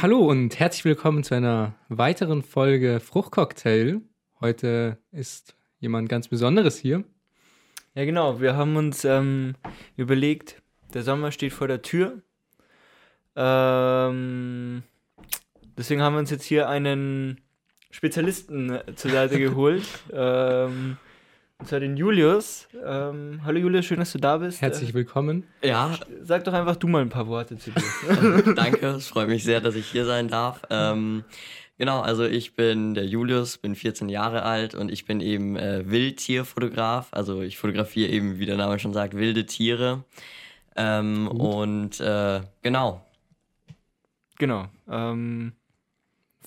Hallo und herzlich willkommen zu einer weiteren Folge Fruchtcocktail. Heute ist jemand ganz Besonderes hier. Ja, genau. Wir haben uns ähm, überlegt, der Sommer steht vor der Tür. Ähm, deswegen haben wir uns jetzt hier einen Spezialisten äh, zur Seite geholt. ähm, zwar den Julius. Ähm, hallo Julius, schön, dass du da bist. Herzlich willkommen. Ja. Sag doch einfach du mal ein paar Worte zu dir. Danke, es freut mich sehr, dass ich hier sein darf. Ähm, genau, also ich bin der Julius, bin 14 Jahre alt und ich bin eben äh, Wildtierfotograf. Also ich fotografiere eben, wie der Name schon sagt, wilde Tiere. Ähm, und äh, genau. Genau. Ähm,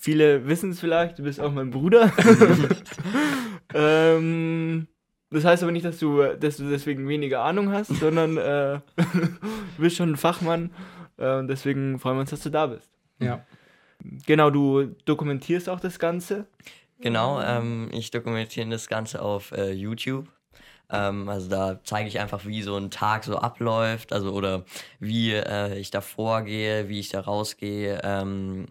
viele wissen es vielleicht, du bist auch mein Bruder. ähm, das heißt aber nicht, dass du, dass du deswegen weniger Ahnung hast, sondern äh, du bist schon ein Fachmann. Äh, deswegen freuen wir uns, dass du da bist. Ja. Genau, du dokumentierst auch das Ganze. Genau, ähm, ich dokumentiere das Ganze auf äh, YouTube. Ähm, also da zeige ich einfach, wie so ein Tag so abläuft, also oder wie äh, ich da vorgehe, wie ich da rausgehe, ähm,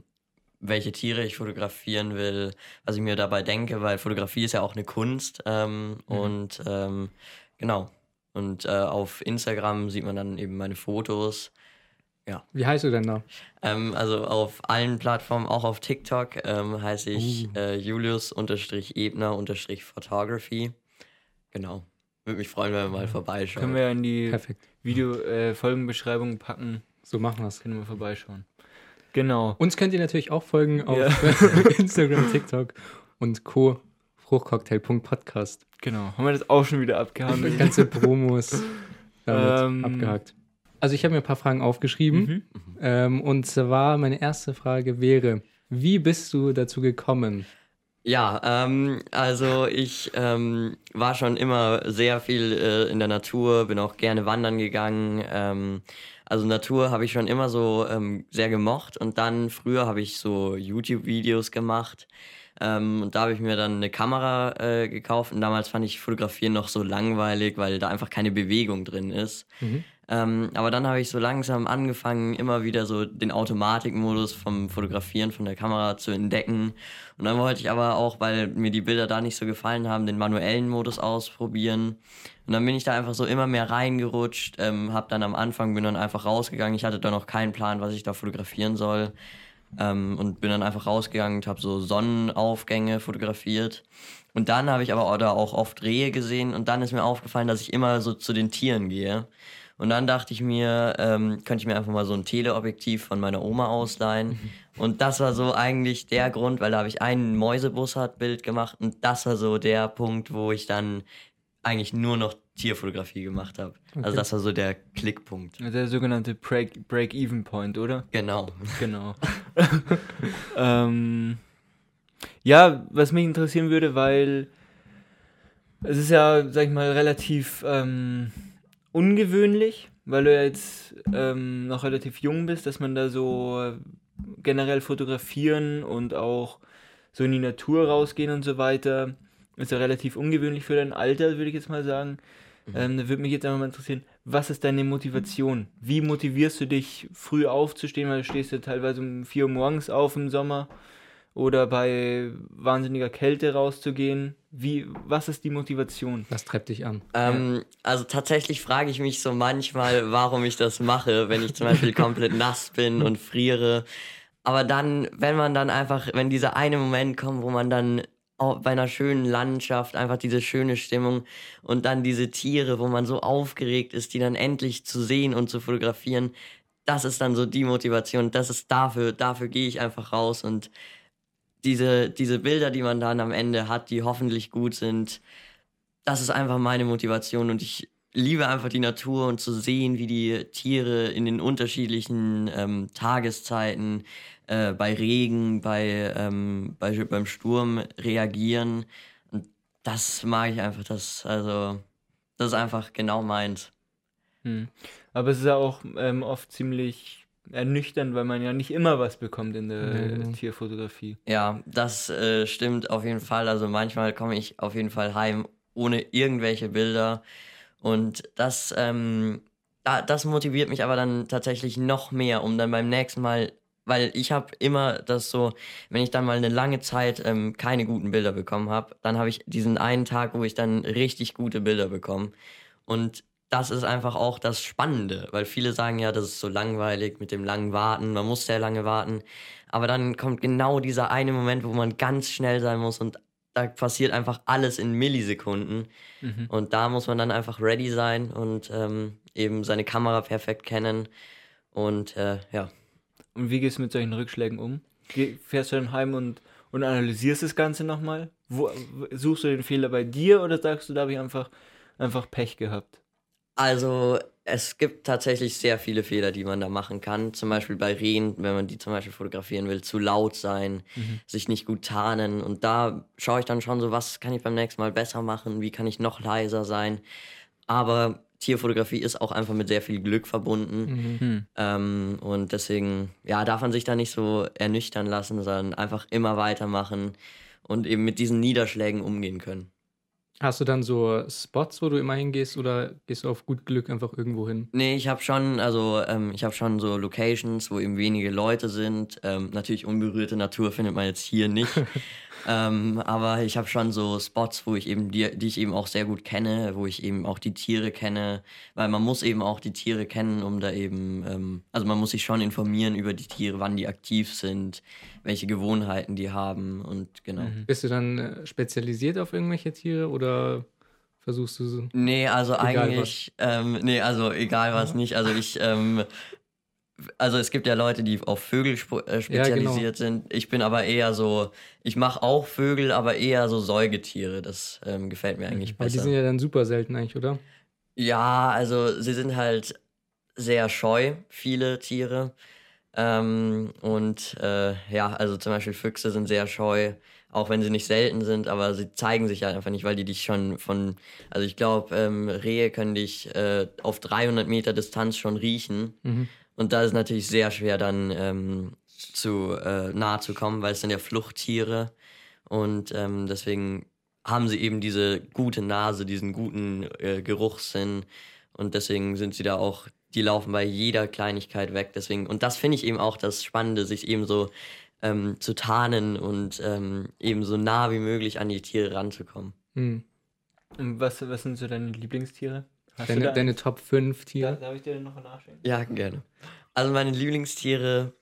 welche Tiere ich fotografieren will, was ich mir dabei denke, weil Fotografie ist ja auch eine Kunst ähm, mhm. und ähm, genau. Und äh, auf Instagram sieht man dann eben meine Fotos. Ja. Wie heißt du denn da? Ähm, also auf allen Plattformen, auch auf TikTok, ähm, heiße ich uh. äh, Julius-Ebner-Photography. Genau. Würde mich freuen, wenn wir mal vorbeischauen. Können wir in die Video-Folgenbeschreibung äh, packen. So machen wir es. Können wir vorbeischauen. Genau. Uns könnt ihr natürlich auch folgen auf ja. Instagram, TikTok und Co. Fruchtcocktail.podcast. Genau. Haben wir das auch schon wieder abgehandelt? Ganze Promos damit ähm, abgehakt. Also ich habe mir ein paar Fragen aufgeschrieben. Mhm. Ähm, und zwar meine erste Frage wäre, wie bist du dazu gekommen? Ja, ähm, also ich ähm, war schon immer sehr viel äh, in der Natur, bin auch gerne wandern gegangen. Also Natur habe ich schon immer so ähm, sehr gemocht und dann früher habe ich so YouTube-Videos gemacht ähm, und da habe ich mir dann eine Kamera äh, gekauft und damals fand ich Fotografieren noch so langweilig, weil da einfach keine Bewegung drin ist. Mhm. Ähm, aber dann habe ich so langsam angefangen, immer wieder so den Automatikmodus vom Fotografieren von der Kamera zu entdecken. Und dann wollte ich aber auch, weil mir die Bilder da nicht so gefallen haben, den manuellen Modus ausprobieren. Und dann bin ich da einfach so immer mehr reingerutscht, ähm, habe dann am Anfang, bin dann einfach rausgegangen. Ich hatte da noch keinen Plan, was ich da fotografieren soll. Ähm, und bin dann einfach rausgegangen und habe so Sonnenaufgänge fotografiert. Und dann habe ich aber auch, da auch oft Rehe gesehen und dann ist mir aufgefallen, dass ich immer so zu den Tieren gehe. Und dann dachte ich mir, ähm, könnte ich mir einfach mal so ein Teleobjektiv von meiner Oma ausleihen. Und das war so eigentlich der Grund, weil da habe ich ein Mäusebussard-Bild gemacht und das war so der Punkt, wo ich dann eigentlich nur noch Tierfotografie gemacht habe. Also okay. Also das war so der Klickpunkt. Der sogenannte Break-Even-Point, oder? Genau. Genau. ähm, ja, was mich interessieren würde, weil es ist ja, sag ich mal, relativ ähm, ungewöhnlich, weil du ja jetzt ähm, noch relativ jung bist, dass man da so äh, generell fotografieren und auch so in die Natur rausgehen und so weiter. Ist ja relativ ungewöhnlich für dein Alter, würde ich jetzt mal sagen. Mhm. Ähm, da würde mich jetzt einfach mal interessieren, was ist deine Motivation? Wie motivierst du dich, früh aufzustehen? Weil du stehst ja teilweise um 4 Uhr morgens auf im Sommer oder bei wahnsinniger Kälte rauszugehen? Wie, was ist die Motivation? Was treibt dich an? Ähm. Also tatsächlich frage ich mich so manchmal, warum ich das mache, wenn ich zum Beispiel komplett nass bin und friere. Aber dann, wenn man dann einfach, wenn dieser eine Moment kommt, wo man dann bei einer schönen Landschaft, einfach diese schöne Stimmung und dann diese Tiere, wo man so aufgeregt ist, die dann endlich zu sehen und zu fotografieren, das ist dann so die Motivation. Das ist dafür, dafür gehe ich einfach raus und diese, diese Bilder, die man dann am Ende hat, die hoffentlich gut sind, das ist einfach meine Motivation und ich liebe einfach die Natur und zu sehen, wie die Tiere in den unterschiedlichen ähm, Tageszeiten äh, bei Regen, bei, ähm, bei, beim Sturm reagieren. Und das mag ich einfach, das, also, das ist einfach genau meins. Hm. Aber es ist ja auch ähm, oft ziemlich ernüchternd, weil man ja nicht immer was bekommt in der mhm. Tierfotografie. Ja, das äh, stimmt auf jeden Fall. Also manchmal komme ich auf jeden Fall heim ohne irgendwelche Bilder. Und das, ähm, da, das motiviert mich aber dann tatsächlich noch mehr, um dann beim nächsten Mal weil ich habe immer das so, wenn ich dann mal eine lange Zeit ähm, keine guten Bilder bekommen habe, dann habe ich diesen einen Tag, wo ich dann richtig gute Bilder bekomme. Und das ist einfach auch das Spannende, weil viele sagen ja, das ist so langweilig mit dem langen Warten, man muss sehr lange warten. Aber dann kommt genau dieser eine Moment, wo man ganz schnell sein muss und da passiert einfach alles in Millisekunden. Mhm. Und da muss man dann einfach ready sein und ähm, eben seine Kamera perfekt kennen. Und äh, ja. Und wie gehst du mit solchen Rückschlägen um? Fährst du dann heim und, und analysierst das Ganze nochmal? Wo, suchst du den Fehler bei dir oder sagst du, da habe ich einfach, einfach Pech gehabt? Also es gibt tatsächlich sehr viele Fehler, die man da machen kann. Zum Beispiel bei Rehen, wenn man die zum Beispiel fotografieren will, zu laut sein, mhm. sich nicht gut tarnen. Und da schaue ich dann schon so, was kann ich beim nächsten Mal besser machen, wie kann ich noch leiser sein. Aber Tierfotografie ist auch einfach mit sehr viel Glück verbunden. Mhm. Hm. Ähm, und deswegen, ja, darf man sich da nicht so ernüchtern lassen, sondern einfach immer weitermachen und eben mit diesen Niederschlägen umgehen können. Hast du dann so Spots, wo du immer hingehst oder gehst du auf gut Glück einfach irgendwo hin? Nee, ich habe schon, also ähm, ich habe schon so Locations, wo eben wenige Leute sind. Ähm, natürlich unberührte Natur findet man jetzt hier nicht. ähm, aber ich habe schon so Spots, wo ich eben die, die ich eben auch sehr gut kenne, wo ich eben auch die Tiere kenne, weil man muss eben auch die Tiere kennen, um da eben, ähm, also man muss sich schon informieren über die Tiere, wann die aktiv sind, welche Gewohnheiten die haben und genau. Mhm. Bist du dann äh, spezialisiert auf irgendwelche Tiere oder versuchst du so? Nee, also eigentlich, ähm, nee, also egal was nicht. Also ich ähm, also es gibt ja Leute, die auf Vögel äh, spezialisiert ja, genau. sind. Ich bin aber eher so, ich mache auch Vögel, aber eher so Säugetiere. Das ähm, gefällt mir eigentlich aber besser. Aber die sind ja dann super selten eigentlich, oder? Ja, also sie sind halt sehr scheu, viele Tiere. Ähm, und äh, ja, also zum Beispiel Füchse sind sehr scheu, auch wenn sie nicht selten sind, aber sie zeigen sich halt einfach nicht, weil die dich schon von, also ich glaube, ähm, Rehe können dich äh, auf 300 Meter Distanz schon riechen. Mhm. Und da ist natürlich sehr schwer dann ähm, zu äh, nahe zu kommen, weil es sind ja Fluchttiere und ähm, deswegen haben sie eben diese gute Nase, diesen guten äh, Geruchssinn und deswegen sind sie da auch, die laufen bei jeder Kleinigkeit weg. Deswegen und das finde ich eben auch das Spannende, sich eben so ähm, zu tarnen und ähm, eben so nah wie möglich an die Tiere ranzukommen. Mhm. Und was, was sind so deine Lieblingstiere? Deine, deine Top 5 Tiere? Darf ich dir noch nachschauen? Ja, gerne. Also meine Lieblingstiere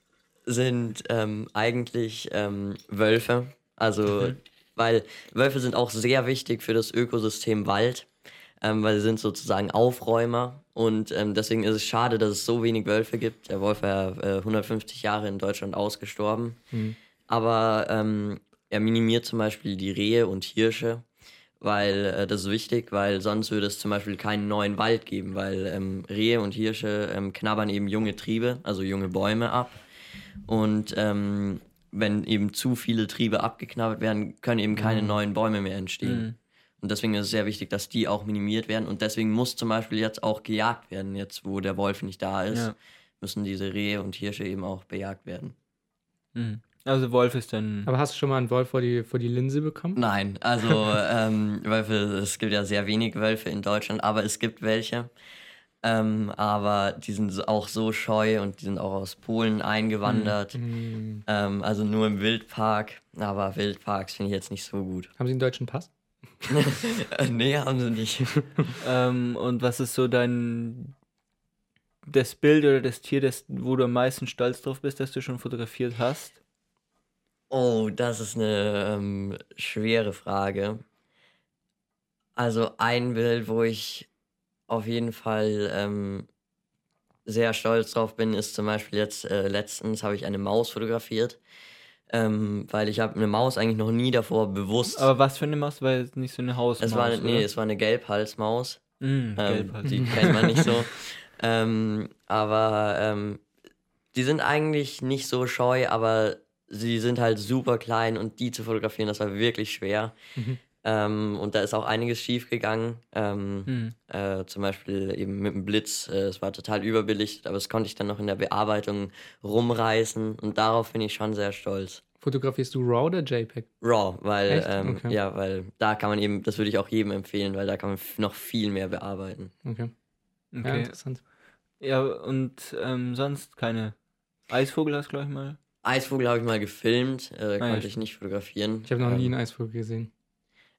sind ähm, eigentlich ähm, Wölfe. Also, mhm. weil Wölfe sind auch sehr wichtig für das Ökosystem Wald, ähm, weil sie sind sozusagen Aufräumer. Und ähm, deswegen ist es schade, dass es so wenig Wölfe gibt. Der Wolf war äh, 150 Jahre in Deutschland ausgestorben. Mhm. Aber ähm, er minimiert zum Beispiel die Rehe und Hirsche weil äh, das ist wichtig, weil sonst würde es zum Beispiel keinen neuen Wald geben, weil ähm, Rehe und Hirsche ähm, knabbern eben junge Triebe, also junge Bäume ab. Und ähm, wenn eben zu viele Triebe abgeknabbert werden, können eben keine mhm. neuen Bäume mehr entstehen. Mhm. Und deswegen ist es sehr wichtig, dass die auch minimiert werden. Und deswegen muss zum Beispiel jetzt auch gejagt werden, jetzt wo der Wolf nicht da ist, ja. müssen diese Rehe und Hirsche eben auch bejagt werden. Mhm. Also Wolf ist dann. Aber hast du schon mal einen Wolf vor die, vor die Linse bekommen? Nein, also ähm, Wölfe, es gibt ja sehr wenig Wölfe in Deutschland, aber es gibt welche. Ähm, aber die sind auch so scheu und die sind auch aus Polen eingewandert. Mhm. Ähm, also nur im Wildpark. Aber Wildparks finde ich jetzt nicht so gut. Haben sie einen deutschen Pass? nee, haben sie nicht. ähm, und was ist so dein das Bild oder das Tier, das, wo du am meisten stolz drauf bist, dass du schon fotografiert hast? Oh, das ist eine ähm, schwere Frage. Also ein Bild, wo ich auf jeden Fall ähm, sehr stolz drauf bin, ist zum Beispiel jetzt äh, letztens habe ich eine Maus fotografiert, ähm, weil ich habe eine Maus eigentlich noch nie davor bewusst. Aber was für eine Maus? Weil es nicht so eine Hausmaus. Es war eine, nee, es war eine Gelbhalsmaus. Mm, Gelbhals. Die kennt man nicht so. ähm, aber ähm, die sind eigentlich nicht so scheu, aber sie sind halt super klein und die zu fotografieren, das war wirklich schwer. Mhm. Ähm, und da ist auch einiges schief gegangen. Ähm, mhm. äh, zum Beispiel eben mit dem Blitz. Äh, es war total überbelichtet, aber das konnte ich dann noch in der Bearbeitung rumreißen und darauf bin ich schon sehr stolz. Fotografierst du RAW oder JPEG? RAW, weil ähm, okay. ja, weil da kann man eben, das würde ich auch jedem empfehlen, weil da kann man noch viel mehr bearbeiten. Okay. okay. Ja, interessant. Ja, und ähm, sonst keine Eisvogel hast du, glaube ich, mal. Eisvogel habe ich mal gefilmt, äh, ah, konnte ich nicht fotografieren. Ich habe noch ähm, nie einen Eisvogel gesehen.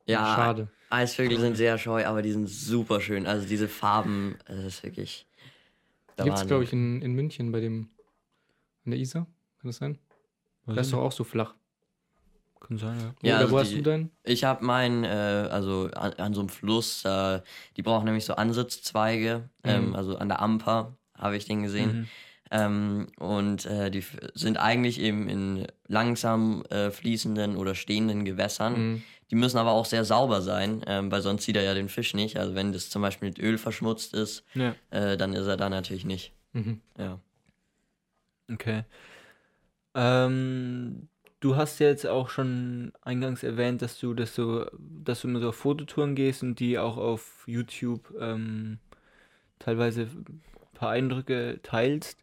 Ja, schade. Eisvögel sind sehr scheu, aber die sind super schön. Also diese Farben, das ist wirklich. Gibt es, glaube ich, in, in München bei dem. an der Isar? Kann das sein? Was das ist doch auch so flach. Kann sein, ja. ja Oder also wo die, hast du deinen? Ich habe meinen, äh, also an, an, so einem Fluss, äh, die brauchen nämlich so Ansitzzweige, ähm, mhm. ähm, also an der Amper habe ich den gesehen. Mhm. Ähm, und äh, die sind eigentlich eben in langsam äh, fließenden oder stehenden Gewässern. Mhm. Die müssen aber auch sehr sauber sein, ähm, weil sonst sieht er ja den Fisch nicht. Also wenn das zum Beispiel mit Öl verschmutzt ist, ja. äh, dann ist er da natürlich nicht. Mhm. Ja. Okay. Ähm, du hast jetzt auch schon eingangs erwähnt, dass du, dass du, dass du immer so auf Fototouren gehst und die auch auf YouTube ähm, teilweise paar Eindrücke teilst.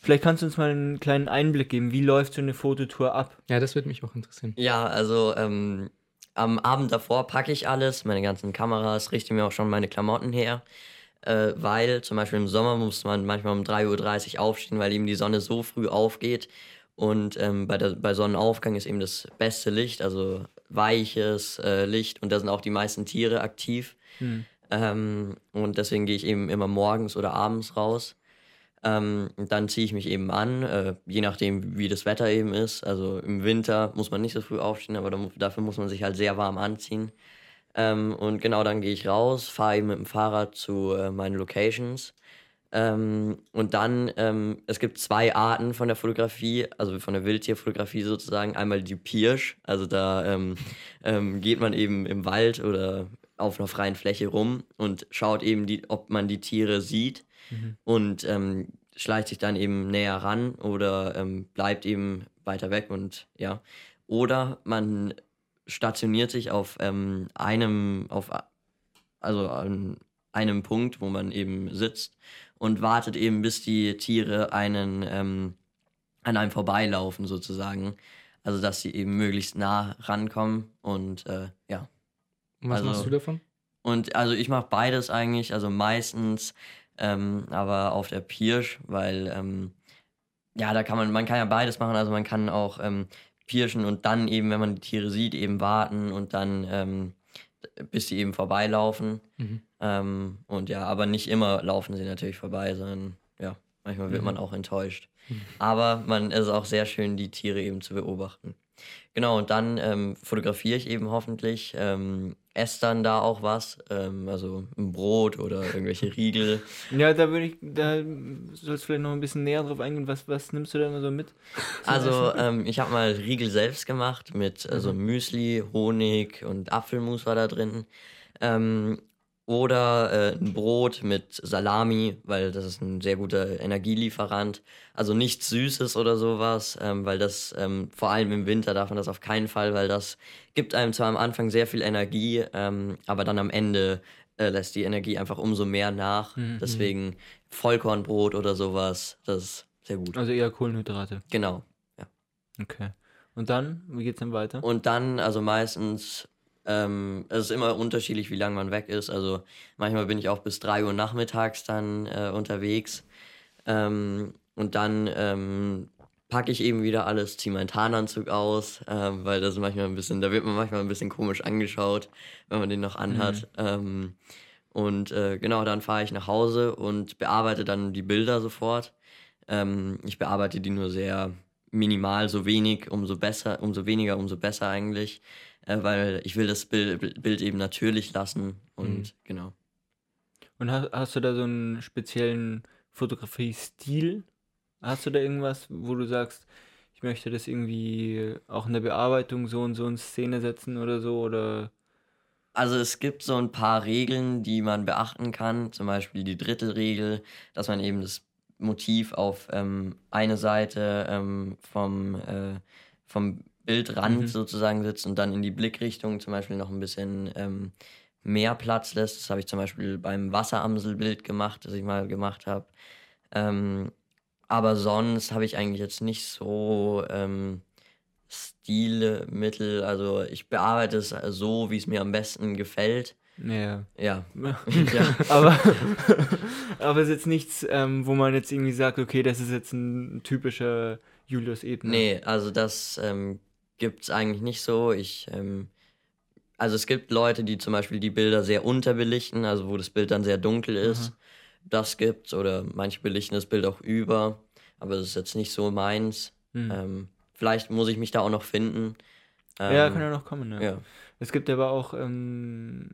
Vielleicht kannst du uns mal einen kleinen Einblick geben. Wie läuft so eine Fototour ab? Ja, das würde mich auch interessieren. Ja, also ähm, am Abend davor packe ich alles, meine ganzen Kameras, richte mir auch schon meine Klamotten her. Äh, weil zum Beispiel im Sommer muss man manchmal um 3.30 Uhr aufstehen, weil eben die Sonne so früh aufgeht. Und ähm, bei, der, bei Sonnenaufgang ist eben das beste Licht, also weiches äh, Licht. Und da sind auch die meisten Tiere aktiv. Hm. Ähm, und deswegen gehe ich eben immer morgens oder abends raus. Ähm, dann ziehe ich mich eben an, äh, je nachdem, wie das Wetter eben ist. Also im Winter muss man nicht so früh aufstehen, aber dafür muss man sich halt sehr warm anziehen. Ähm, und genau dann gehe ich raus, fahre eben mit dem Fahrrad zu äh, meinen Locations. Ähm, und dann, ähm, es gibt zwei Arten von der Fotografie, also von der Wildtierfotografie sozusagen. Einmal die Pirsch, also da ähm, ähm, geht man eben im Wald oder auf einer freien Fläche rum und schaut eben, die, ob man die Tiere sieht mhm. und ähm, schleicht sich dann eben näher ran oder ähm, bleibt eben weiter weg und ja. Oder man stationiert sich auf ähm, einem, auf also an einem Punkt, wo man eben sitzt und wartet eben, bis die Tiere einen ähm, an einem vorbeilaufen sozusagen. Also dass sie eben möglichst nah rankommen und äh, ja. Und was also, machst du davon? Und also ich mache beides eigentlich, also meistens ähm, aber auf der Pirsch, weil ähm, ja, da kann man, man kann ja beides machen, also man kann auch ähm, pirschen und dann eben, wenn man die Tiere sieht, eben warten und dann ähm, bis sie eben vorbeilaufen. Mhm. Ähm, und ja, aber nicht immer laufen sie natürlich vorbei, sondern ja, manchmal wird mhm. man auch enttäuscht. Mhm. Aber man ist auch sehr schön, die Tiere eben zu beobachten. Genau, und dann ähm, fotografiere ich eben hoffentlich, esse dann da auch was, ähm, also ein Brot oder irgendwelche Riegel. Ja, da würde ich, da sollst du vielleicht noch ein bisschen näher drauf eingehen. Was, was nimmst du denn so mit? Also, ähm, ich habe mal Riegel selbst gemacht mit also Müsli, Honig und Apfelmus war da drin. Ähm, oder äh, ein Brot mit Salami, weil das ist ein sehr guter Energielieferant. Also nichts Süßes oder sowas, ähm, weil das ähm, vor allem im Winter darf man das auf keinen Fall, weil das gibt einem zwar am Anfang sehr viel Energie, ähm, aber dann am Ende äh, lässt die Energie einfach umso mehr nach. Mhm. Deswegen Vollkornbrot oder sowas, das ist sehr gut. Also eher Kohlenhydrate. Genau, ja. Okay. Und dann, wie geht's dann weiter? Und dann, also meistens ähm, es ist immer unterschiedlich, wie lange man weg ist. Also manchmal bin ich auch bis 3 Uhr nachmittags dann äh, unterwegs. Ähm, und dann ähm, packe ich eben wieder alles, ziehe meinen Tarnanzug aus, ähm, weil das manchmal ein bisschen, da wird man manchmal ein bisschen komisch angeschaut, wenn man den noch anhat. Mhm. Ähm, und äh, genau, dann fahre ich nach Hause und bearbeite dann die Bilder sofort. Ähm, ich bearbeite die nur sehr minimal, so wenig, umso besser, umso weniger, umso besser eigentlich äh, weil ich will das Bild, Bild eben natürlich lassen und mhm. genau. Und hast, hast du da so einen speziellen Fotografie-Stil? Hast du da irgendwas, wo du sagst, ich möchte das irgendwie auch in der Bearbeitung so und so in Szene setzen oder so oder? Also es gibt so ein paar Regeln, die man beachten kann, zum Beispiel die Drittelregel, dass man eben das Motiv auf ähm, eine Seite ähm, vom, äh, vom Bildrand mhm. sozusagen sitzt und dann in die Blickrichtung zum Beispiel noch ein bisschen ähm, mehr Platz lässt. Das habe ich zum Beispiel beim Wasseramselbild gemacht, das ich mal gemacht habe. Ähm, aber sonst habe ich eigentlich jetzt nicht so ähm, Stilmittel. Also ich bearbeite es so, wie es mir am besten gefällt. Ja. Ja. ja. aber, aber es ist jetzt nichts, ähm, wo man jetzt irgendwie sagt, okay, das ist jetzt ein typischer Julius Ebner. Nee, also das ähm, gibt es eigentlich nicht so. Ich, ähm, also es gibt Leute, die zum Beispiel die Bilder sehr unterbelichten, also wo das Bild dann sehr dunkel ist. Mhm. Das gibt's. Oder manche belichten das Bild auch über. Aber das ist jetzt nicht so meins. Mhm. Ähm, vielleicht muss ich mich da auch noch finden. ja, ähm, kann ja noch kommen, ja. ja. Es gibt aber auch ähm,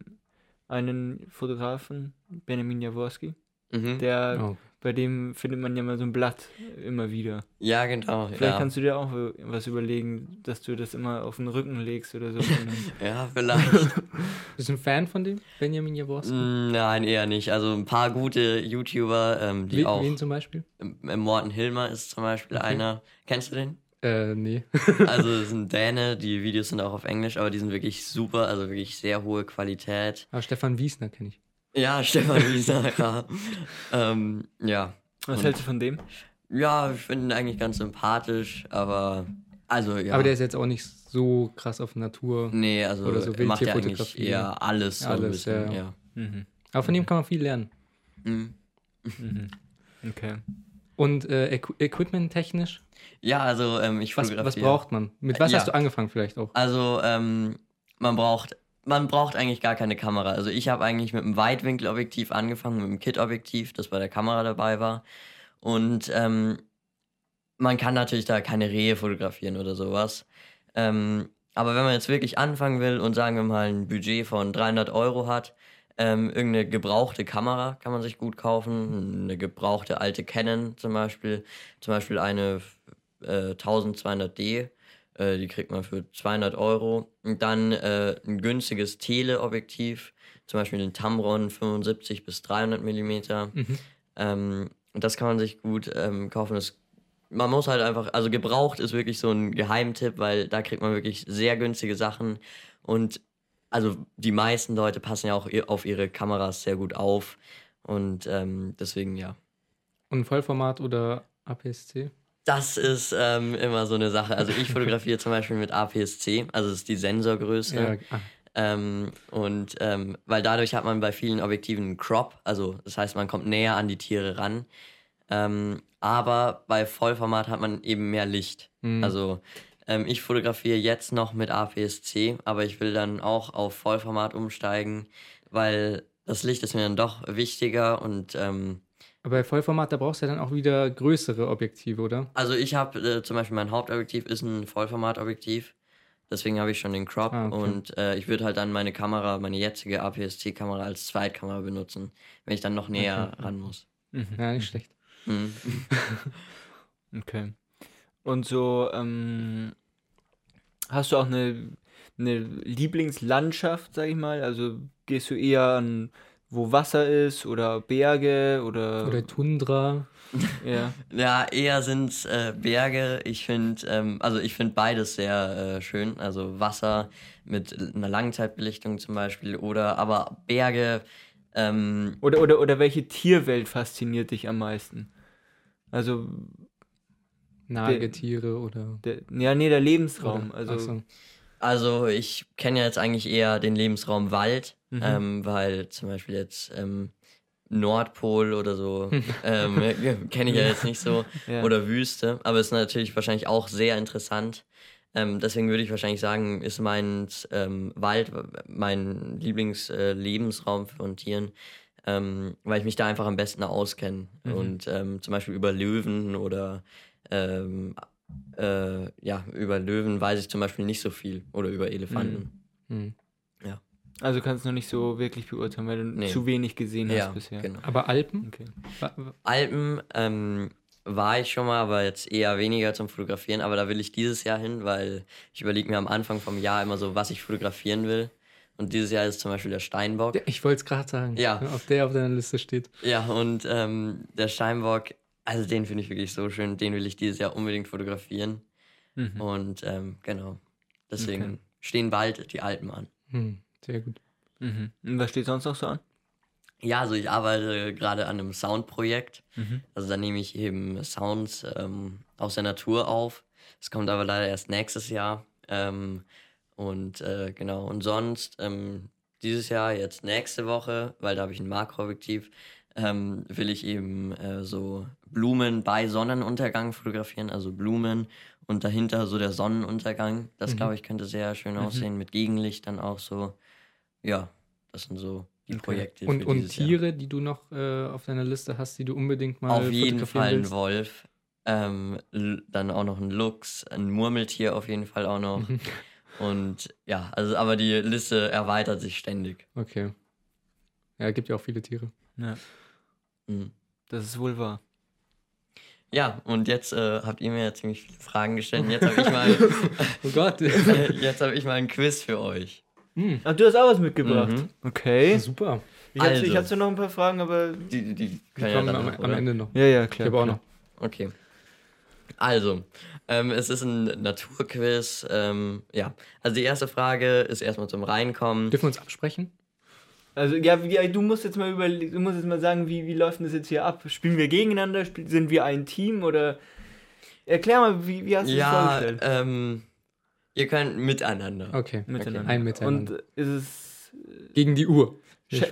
einen Fotografen, Benjamin Jaworski, mhm. der oh. Bei dem findet man ja mal so ein Blatt immer wieder. Ja, genau. Vielleicht ja. kannst du dir auch was überlegen, dass du das immer auf den Rücken legst oder so. ja, vielleicht. Bist du ein Fan von dem, Benjamin Jaworski? Mm, nein, eher nicht. Also ein paar gute YouTuber, ähm, die Wen, auch. Wen zum Beispiel? Morten Hilmer ist zum Beispiel okay. einer. Kennst du den? Äh, nee. also es sind Däne, die Videos sind auch auf Englisch, aber die sind wirklich super, also wirklich sehr hohe Qualität. Aber Stefan Wiesner kenne ich. Ja, Stefan Wiesner, ja. ähm, ja. Was Und, hältst du von dem? Ja, ich finde ihn eigentlich ganz sympathisch, aber also ja. Aber der ist jetzt auch nicht so krass auf Natur. Nee, also oder so macht ja eigentlich eher alles, so alles bisschen, ja. ja. Mhm. Aber von dem kann man viel lernen. Mhm. Mhm. Okay. Und äh, Equ Equipment technisch? Ja, also ähm, ich was, was braucht man? Mit was ja. hast du angefangen vielleicht auch? Also ähm, man braucht man braucht eigentlich gar keine Kamera. Also ich habe eigentlich mit einem Weitwinkelobjektiv angefangen, mit einem Kit-Objektiv, das bei der Kamera dabei war. Und ähm, man kann natürlich da keine Rehe fotografieren oder sowas. Ähm, aber wenn man jetzt wirklich anfangen will und sagen wir mal ein Budget von 300 Euro hat, ähm, irgendeine gebrauchte Kamera kann man sich gut kaufen. Eine gebrauchte alte Canon zum Beispiel. Zum Beispiel eine äh, 1200D. Äh, die kriegt man für 200 Euro. Und dann äh, ein günstiges Teleobjektiv. Zum Beispiel ein Tamron 75 bis 300 Millimeter. Mhm. Ähm, das kann man sich gut ähm, kaufen. Das, man muss halt einfach, also gebraucht ist wirklich so ein Geheimtipp, weil da kriegt man wirklich sehr günstige Sachen. Und also die meisten Leute passen ja auch auf ihre Kameras sehr gut auf und ähm, deswegen ja. Und Vollformat oder APS-C? Das ist ähm, immer so eine Sache. Also ich fotografiere zum Beispiel mit APS-C, also das ist die Sensorgröße. Ja, ah. ähm, und ähm, weil dadurch hat man bei vielen Objektiven einen Crop, also das heißt, man kommt näher an die Tiere ran. Ähm, aber bei Vollformat hat man eben mehr Licht. Mhm. Also ähm, ich fotografiere jetzt noch mit APS-C, aber ich will dann auch auf Vollformat umsteigen, weil das Licht ist mir dann doch wichtiger und ähm, aber bei Vollformat, da brauchst du ja dann auch wieder größere Objektive, oder? Also ich habe äh, zum Beispiel mein Hauptobjektiv ist ein Vollformatobjektiv. Deswegen habe ich schon den Crop ah, okay. und äh, ich würde halt dann meine Kamera, meine jetzige APS-C-Kamera als Zweitkamera benutzen, wenn ich dann noch näher okay. ran muss. Mhm. Ja, nicht schlecht. Mhm. okay. Und so, ähm, hast du auch eine, eine Lieblingslandschaft, sag ich mal? Also gehst du eher an, wo Wasser ist oder Berge oder. Oder Tundra. ja. ja, eher sind es äh, Berge. Ich finde, ähm, also ich finde beides sehr äh, schön. Also Wasser mit einer Langzeitbelichtung zum Beispiel oder aber Berge. Ähm, oder, oder, oder welche Tierwelt fasziniert dich am meisten? Also Nagetiere oder. Der, ja, nee, der Lebensraum. Oder, also, so. Also ich kenne ja jetzt eigentlich eher den Lebensraum Wald, mhm. ähm, weil zum Beispiel jetzt ähm, Nordpol oder so ähm, kenne ich ja jetzt nicht so. ja. Oder Wüste, aber ist natürlich wahrscheinlich auch sehr interessant. Ähm, deswegen würde ich wahrscheinlich sagen, ist mein ähm, Wald mein Lieblingslebensraum äh, von Tieren. Ähm, weil ich mich da einfach am besten auskenne. Mhm. Und zum Beispiel über Löwen oder ähm, äh, ja, über Löwen weiß ich zum Beispiel nicht so viel oder über Elefanten. Mhm. Mhm. Ja. Also kannst du noch nicht so wirklich beurteilen, weil du nee. zu wenig gesehen hast ja, bisher. Genau. Aber Alpen? Okay. Alpen ähm, war ich schon mal, aber jetzt eher weniger zum Fotografieren. Aber da will ich dieses Jahr hin, weil ich überlege mir am Anfang vom Jahr immer so, was ich fotografieren will. Und dieses Jahr ist zum Beispiel der Steinbock. Ich wollte es gerade sagen. Ja. Auf der auf deiner Liste steht. Ja, und ähm, der Steinbock also den finde ich wirklich so schön. Den will ich dieses Jahr unbedingt fotografieren. Mhm. Und ähm, genau. Deswegen okay. stehen bald die Alpen an. Mhm. Sehr gut. Mhm. Und was steht sonst noch so an? Ja, also ich arbeite gerade an einem Soundprojekt. Mhm. Also da nehme ich eben Sounds ähm, aus der Natur auf. Das kommt aber leider erst nächstes Jahr. Ähm, und äh, genau, und sonst, ähm, dieses Jahr, jetzt nächste Woche, weil da habe ich ein Makroobjektiv, ähm, will ich eben äh, so Blumen bei Sonnenuntergang fotografieren, also Blumen und dahinter so der Sonnenuntergang. Das mhm. glaube ich könnte sehr schön mhm. aussehen, mit Gegenlicht dann auch so. Ja, das sind so die okay. Projekte. Und, und Tiere, Jahr. die du noch äh, auf deiner Liste hast, die du unbedingt mal Auf jeden Fall ein Wolf. Ähm, dann auch noch ein Luchs, ein Murmeltier auf jeden Fall auch noch. Mhm. Und ja, also aber die Liste erweitert sich ständig. Okay. Ja, gibt ja auch viele Tiere. Ja. Mhm. Das ist wohl wahr. Ja, und jetzt äh, habt ihr mir ja ziemlich viele Fragen gestellt. Jetzt habe ich mal. oh Gott. jetzt habe ich mal ein Quiz für euch. Mhm. Ach, du hast auch was mitgebracht. Mhm. Okay. Ja, super. Ich also, hatte, ich hatte noch ein paar Fragen, aber. Die, die, die kann ja dann am, noch, am Ende noch. Ja, ja, klar. Ich habe auch noch. Okay. Also, ähm, es ist ein Naturquiz. Ähm, ja, also die erste Frage ist erstmal zum Reinkommen. Dürfen wir uns absprechen? Also ja, du musst jetzt mal über, du musst jetzt mal sagen, wie, wie läuft das jetzt hier ab? Spielen wir gegeneinander? Spiel, sind wir ein Team oder erklär mal, wie, wie hast du ja, das vorgestellt? Ähm, ihr könnt miteinander. Okay, miteinander. Okay. ein Miteinander. Und ist es gegen die Uhr? Sch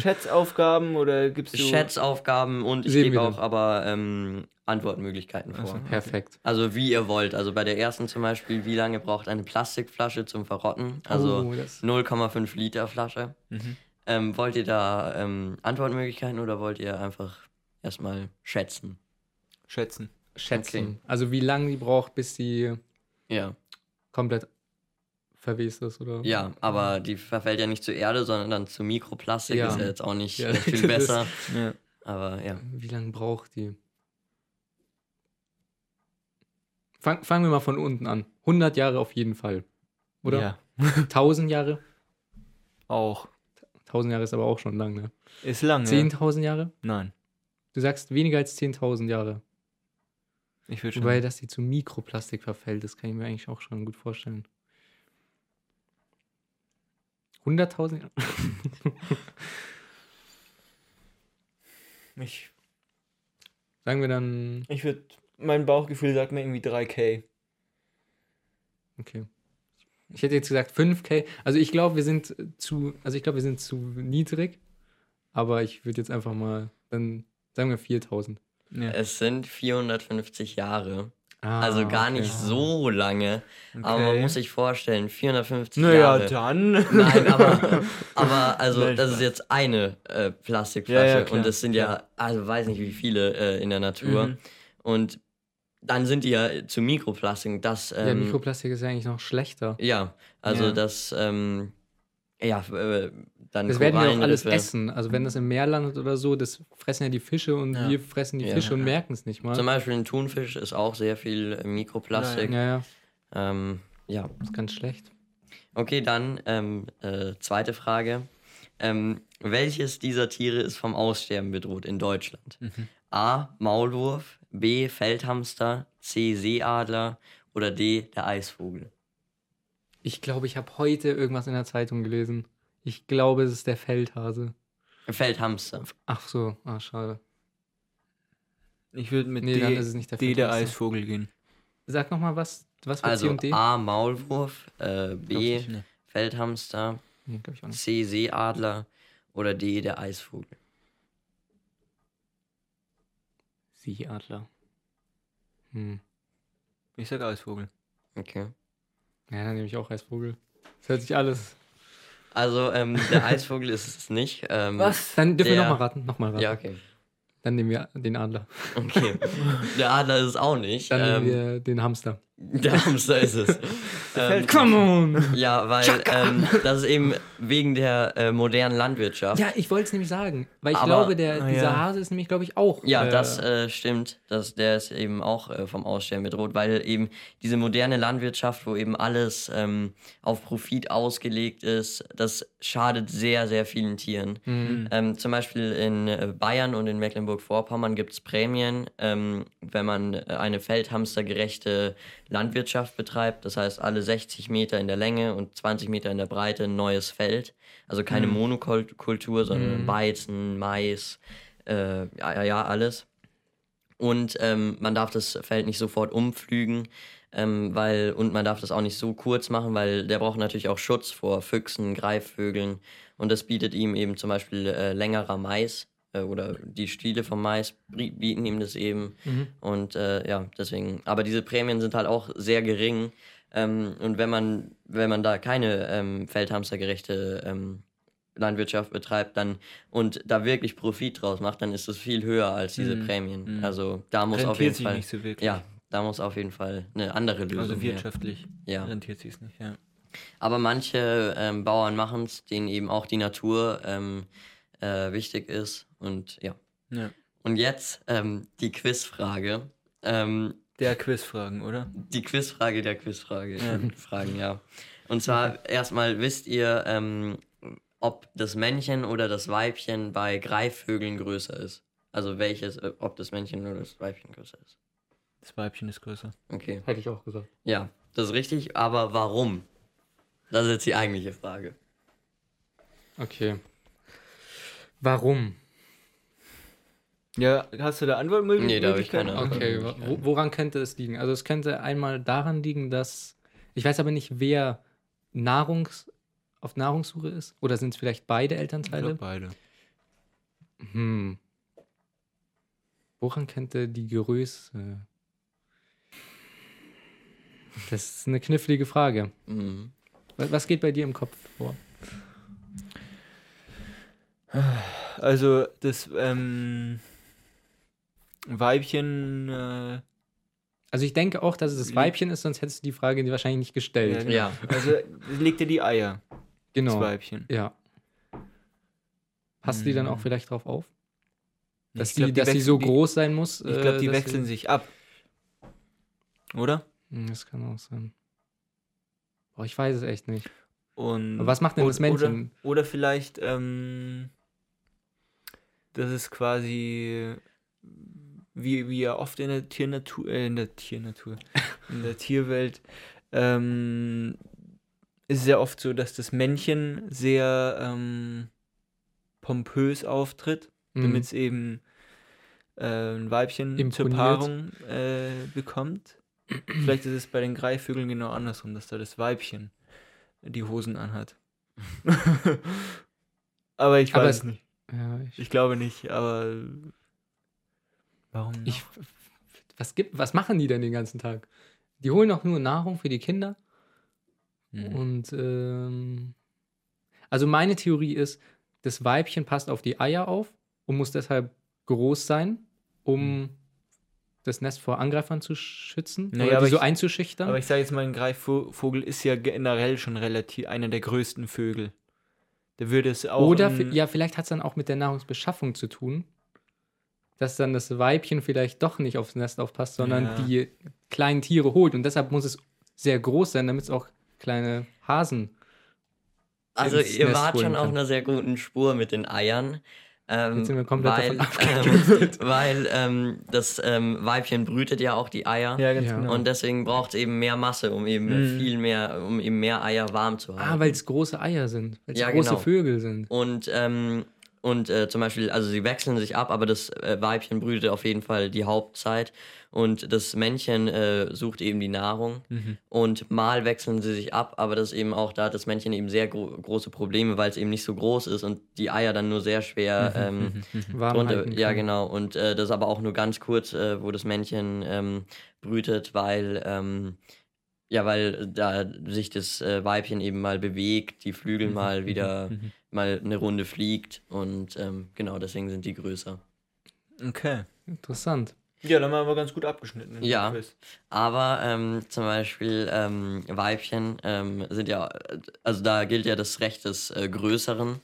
Schätzaufgaben oder gibst du Schätzaufgaben und ich gebe auch aber ähm, Antwortmöglichkeiten vor. Also, perfekt. Also wie ihr wollt. Also bei der ersten zum Beispiel, wie lange braucht eine Plastikflasche zum Verrotten? Also oh, 0,5 Liter Flasche. Mhm. Ähm, wollt ihr da ähm, Antwortmöglichkeiten oder wollt ihr einfach erstmal schätzen? Schätzen. Schätzen. Okay. Also wie lange die braucht, bis sie ja. komplett verwest ist, oder? Ja, aber die verfällt ja nicht zur Erde, sondern dann zu Mikroplastik. Ja. Ist ja jetzt auch nicht ja, viel besser. ja. Aber ja. Wie lange braucht die? Fang, fangen wir mal von unten an. 100 Jahre auf jeden Fall. Oder? Ja. 1000 Jahre? Auch. 1000 Jahre ist aber auch schon lang, ne? Ist lang, 10.000 Jahre? Nein. Du sagst weniger als 10.000 Jahre. Ich würde schon. Wobei, dass die zu Mikroplastik verfällt, das kann ich mir eigentlich auch schon gut vorstellen. 100.000 Jahre? ich. Sagen wir dann. Ich würde. Mein Bauchgefühl sagt mir irgendwie 3K. Okay. Ich hätte jetzt gesagt 5K. Also ich glaube, wir sind zu, also ich glaube, wir sind zu niedrig. Aber ich würde jetzt einfach mal, dann sagen wir 4000. Ja. Es sind 450 Jahre. Ah, also gar nicht okay. so lange. Okay. Aber man muss sich vorstellen, 450 naja, Jahre. Naja, dann. Nein, aber, aber also das ist jetzt eine äh, Plastikflasche ja, ja, und es sind ja, also weiß nicht wie viele äh, in der Natur. Mhm. Und dann sind die ja zu Mikroplastik. Das, ähm, ja, Mikroplastik ist ja eigentlich noch schlechter. Ja, also ja. das, ähm, ja, äh, dann Das werden wir auch alles essen. Also wenn das im Meer landet oder so, das fressen ja die Fische und ja. wir fressen die ja. Fische und merken es nicht mal. Zum Beispiel ein Thunfisch ist auch sehr viel äh, Mikroplastik. Ja, ja. Ähm, ja. Das ist ganz schlecht. Okay, dann ähm, äh, zweite Frage. Ähm, welches dieser Tiere ist vom Aussterben bedroht in Deutschland? Mhm. A. Maulwurf, B. Feldhamster, C. Seeadler oder D. der Eisvogel? Ich glaube, ich habe heute irgendwas in der Zeitung gelesen. Ich glaube, es ist der Feldhase. Feldhamster. Ach so, ah, schade. Ich würde mit nee, D, dann ist es nicht der, D der Eisvogel gehen. Sag nochmal was. Was war also C und D? A. Maulwurf, äh, B. Ich, ne. Feldhamster, nee, C. Seeadler oder D. der Eisvogel. Seeadler. Hm. Ich sag Eisvogel. Okay. Ja, dann nehme ich auch Eisvogel. Das hört sich alles. Also, ähm, der Eisvogel ist es nicht. Ähm, Was? Dann dürfen der... wir nochmal raten. Nochmal raten. Ja, okay. Dann nehmen wir den Adler. Okay. Der Adler ist es auch nicht. Dann ähm, nehmen wir den Hamster. Der Hamster ist es. ähm, Come on! Ja, weil ähm, das ist eben wegen der äh, modernen Landwirtschaft. Ja, ich wollte es nämlich sagen. Weil ich Aber, glaube, der, dieser ja. Hase ist nämlich, glaube ich, auch. Ja, äh, das äh, stimmt. Das, der ist eben auch äh, vom Aussterben bedroht, weil eben diese moderne Landwirtschaft, wo eben alles ähm, auf Profit ausgelegt ist, das schadet sehr, sehr vielen Tieren. Mhm. Ähm, zum Beispiel in äh, Bayern und in Mecklenburg-Vorpommern gibt es Prämien, ähm, wenn man eine feldhamstergerechte Landwirtschaft betreibt. Das heißt, alle 60 Meter in der Länge und 20 Meter in der Breite ein neues Feld. Also keine mhm. Monokultur, sondern mhm. Weizen, Mais, äh, ja, ja, alles. Und ähm, man darf das Feld nicht sofort umpflügen, ähm, weil, und man darf das auch nicht so kurz machen, weil der braucht natürlich auch Schutz vor Füchsen, Greifvögeln. Und das bietet ihm eben zum Beispiel äh, längerer Mais äh, oder die Stiele vom Mais bie- bieten ihm das eben. Und äh, ja, deswegen, aber diese Prämien sind halt auch sehr gering. Ähm, und wenn man, wenn man da keine ähm, feldhamstergerechte ähm, Landwirtschaft betreibt dann und da wirklich Profit draus macht, dann ist es viel höher als diese Mhm. Prämien. Mhm. Also da muss auf Rentiert jeden sich Fall. nicht so wirklich. Ja, da muss auf jeden Fall eine andere Lösung Also wirtschaftlich Ja. rentiert sich nicht, ja. Aber manche ähm, Bauern machen es, denen eben auch die Natur ähm, äh, wichtig ist. Und ja. ja. Und jetzt ähm, die Quizfrage. Ähm, Der Quizfragen, oder? die Quizfrage der Quizfrage. Ja. Fragen, ja. Und zwar erstmal wisst ihr, ähm, ob das Männchen oder das Weibchen bei Greifvögeln größer ist. Also welches, äh, ob das Männchen oder das Weibchen größer ist. Das Weibchen ist größer. Okay. Hätte ich auch gesagt. Ja, das ist richtig, aber warum? Das ist jetzt die eigentliche Frage. Okay. Warum? Ja, hast du da Antwortmöglichkeiten? Nee, da hab ich keine Ahnung. Okay, woran könnte es liegen? Also es könnte einmal daran liegen, dass ich weiß aber nicht, wer Nahrungs auf Nahrungssuche ist. Oder sind es vielleicht beide Ich Elternteile? glaub, beide. Hm. Woran könnte die Größe? Das ist eine knifflige Frage. Mhm. Wa- Was geht bei dir im Kopf vor? Also das ähm, Weibchen, äh, Also ich denke auch, dass es das Weibchen ist, sonst hättest du die Frage wahrscheinlich nicht gestellt. genau. Ja. also es legt dir die Eier, das genau. Weibchen. Ja. Passt die dann auch Hm. vielleicht drauf auf? Dass, glaub, die, dass die wechseln- so die- groß sein muss? Ich glaube, äh, die wechseln sie- sich ab. Oder? Hm, Das kann auch sein. Boah, ich weiß es echt nicht. Und Aber was macht denn o- das Männchen? Oder, oder vielleicht, ähm, das ist quasi wie, wie ja oft in der Tiernatur, äh, in der Tiernatur, in der Tierwelt, ähm, ist es ja oft so, dass das Männchen sehr ähm, pompös auftritt, Hm. damit es eben äh, ein Weibchen zur Imponiert. Paarung äh, bekommt. Vielleicht ist es bei den Greifvögeln genau andersrum, dass da das Weibchen die Hosen anhat. aber ich Aber weiß es- nicht. Ja, ich, Ich glaube nicht, aber warum? noch? ich, was, gibt, was machen die denn den ganzen Tag? Die holen doch nur Nahrung für die Kinder. Hm. Und ähm, also meine Theorie ist, das Weibchen passt auf die Eier auf und muss deshalb groß sein, um Hm. das Nest vor Angreifern zu schützen Naja, oder aber die so ich- einzuschüchtern. aber ich sage jetzt mal, ein Greifvogel ist ja generell schon relativ einer der größten Vögel. Der würde es auch. Oder ja, vielleicht hat es dann auch mit der Nahrungsbeschaffung zu tun, dass dann das Weibchen vielleicht doch nicht aufs Nest aufpasst, sondern Ja. die kleinen Tiere holt. Und deshalb muss es sehr groß sein, damit es auch kleine Hasen. Also ihr Nest wart schon auf kann. einer sehr guten Spur mit den Eiern. Ähm, Jetzt sind wir komplett weil, davon ähm, weil ähm, das ähm, Weibchen brütet ja auch die Eier. Ja, ganz Ja. genau. Und deswegen braucht es eben mehr Masse, um eben Mhm. viel mehr, um eben mehr Eier warm zu halten. Ah, weil es große Eier sind, weil es Ja, große genau. Vögel sind. Und, ähm, und äh, zum Beispiel, also sie wechseln sich ab, aber das äh, Weibchen brütet auf jeden Fall die Hauptzeit. Und das Männchen äh, sucht eben die Nahrung. Mhm. Und mal wechseln sie sich ab, aber das ist eben auch, da hat das Männchen eben sehr gro große Probleme, weil es eben nicht so groß ist und die Eier dann nur sehr schwer ähm, Warm drunter, halten ja genau und äh, das ist aber auch nur ganz kurz, äh, wo das Männchen ähm, brütet, weil ähm, ja, weil da sich das äh, Weibchen eben mal bewegt, die Flügel mal wieder mal eine Runde fliegt und ähm, genau deswegen sind die größer. Okay. Interessant. Ja, dann haben wir ganz gut abgeschnitten. Ja. Quiz. Aber ähm, zum Beispiel ähm, Weibchen ähm, sind ja, also da gilt ja das Recht des äh, Größeren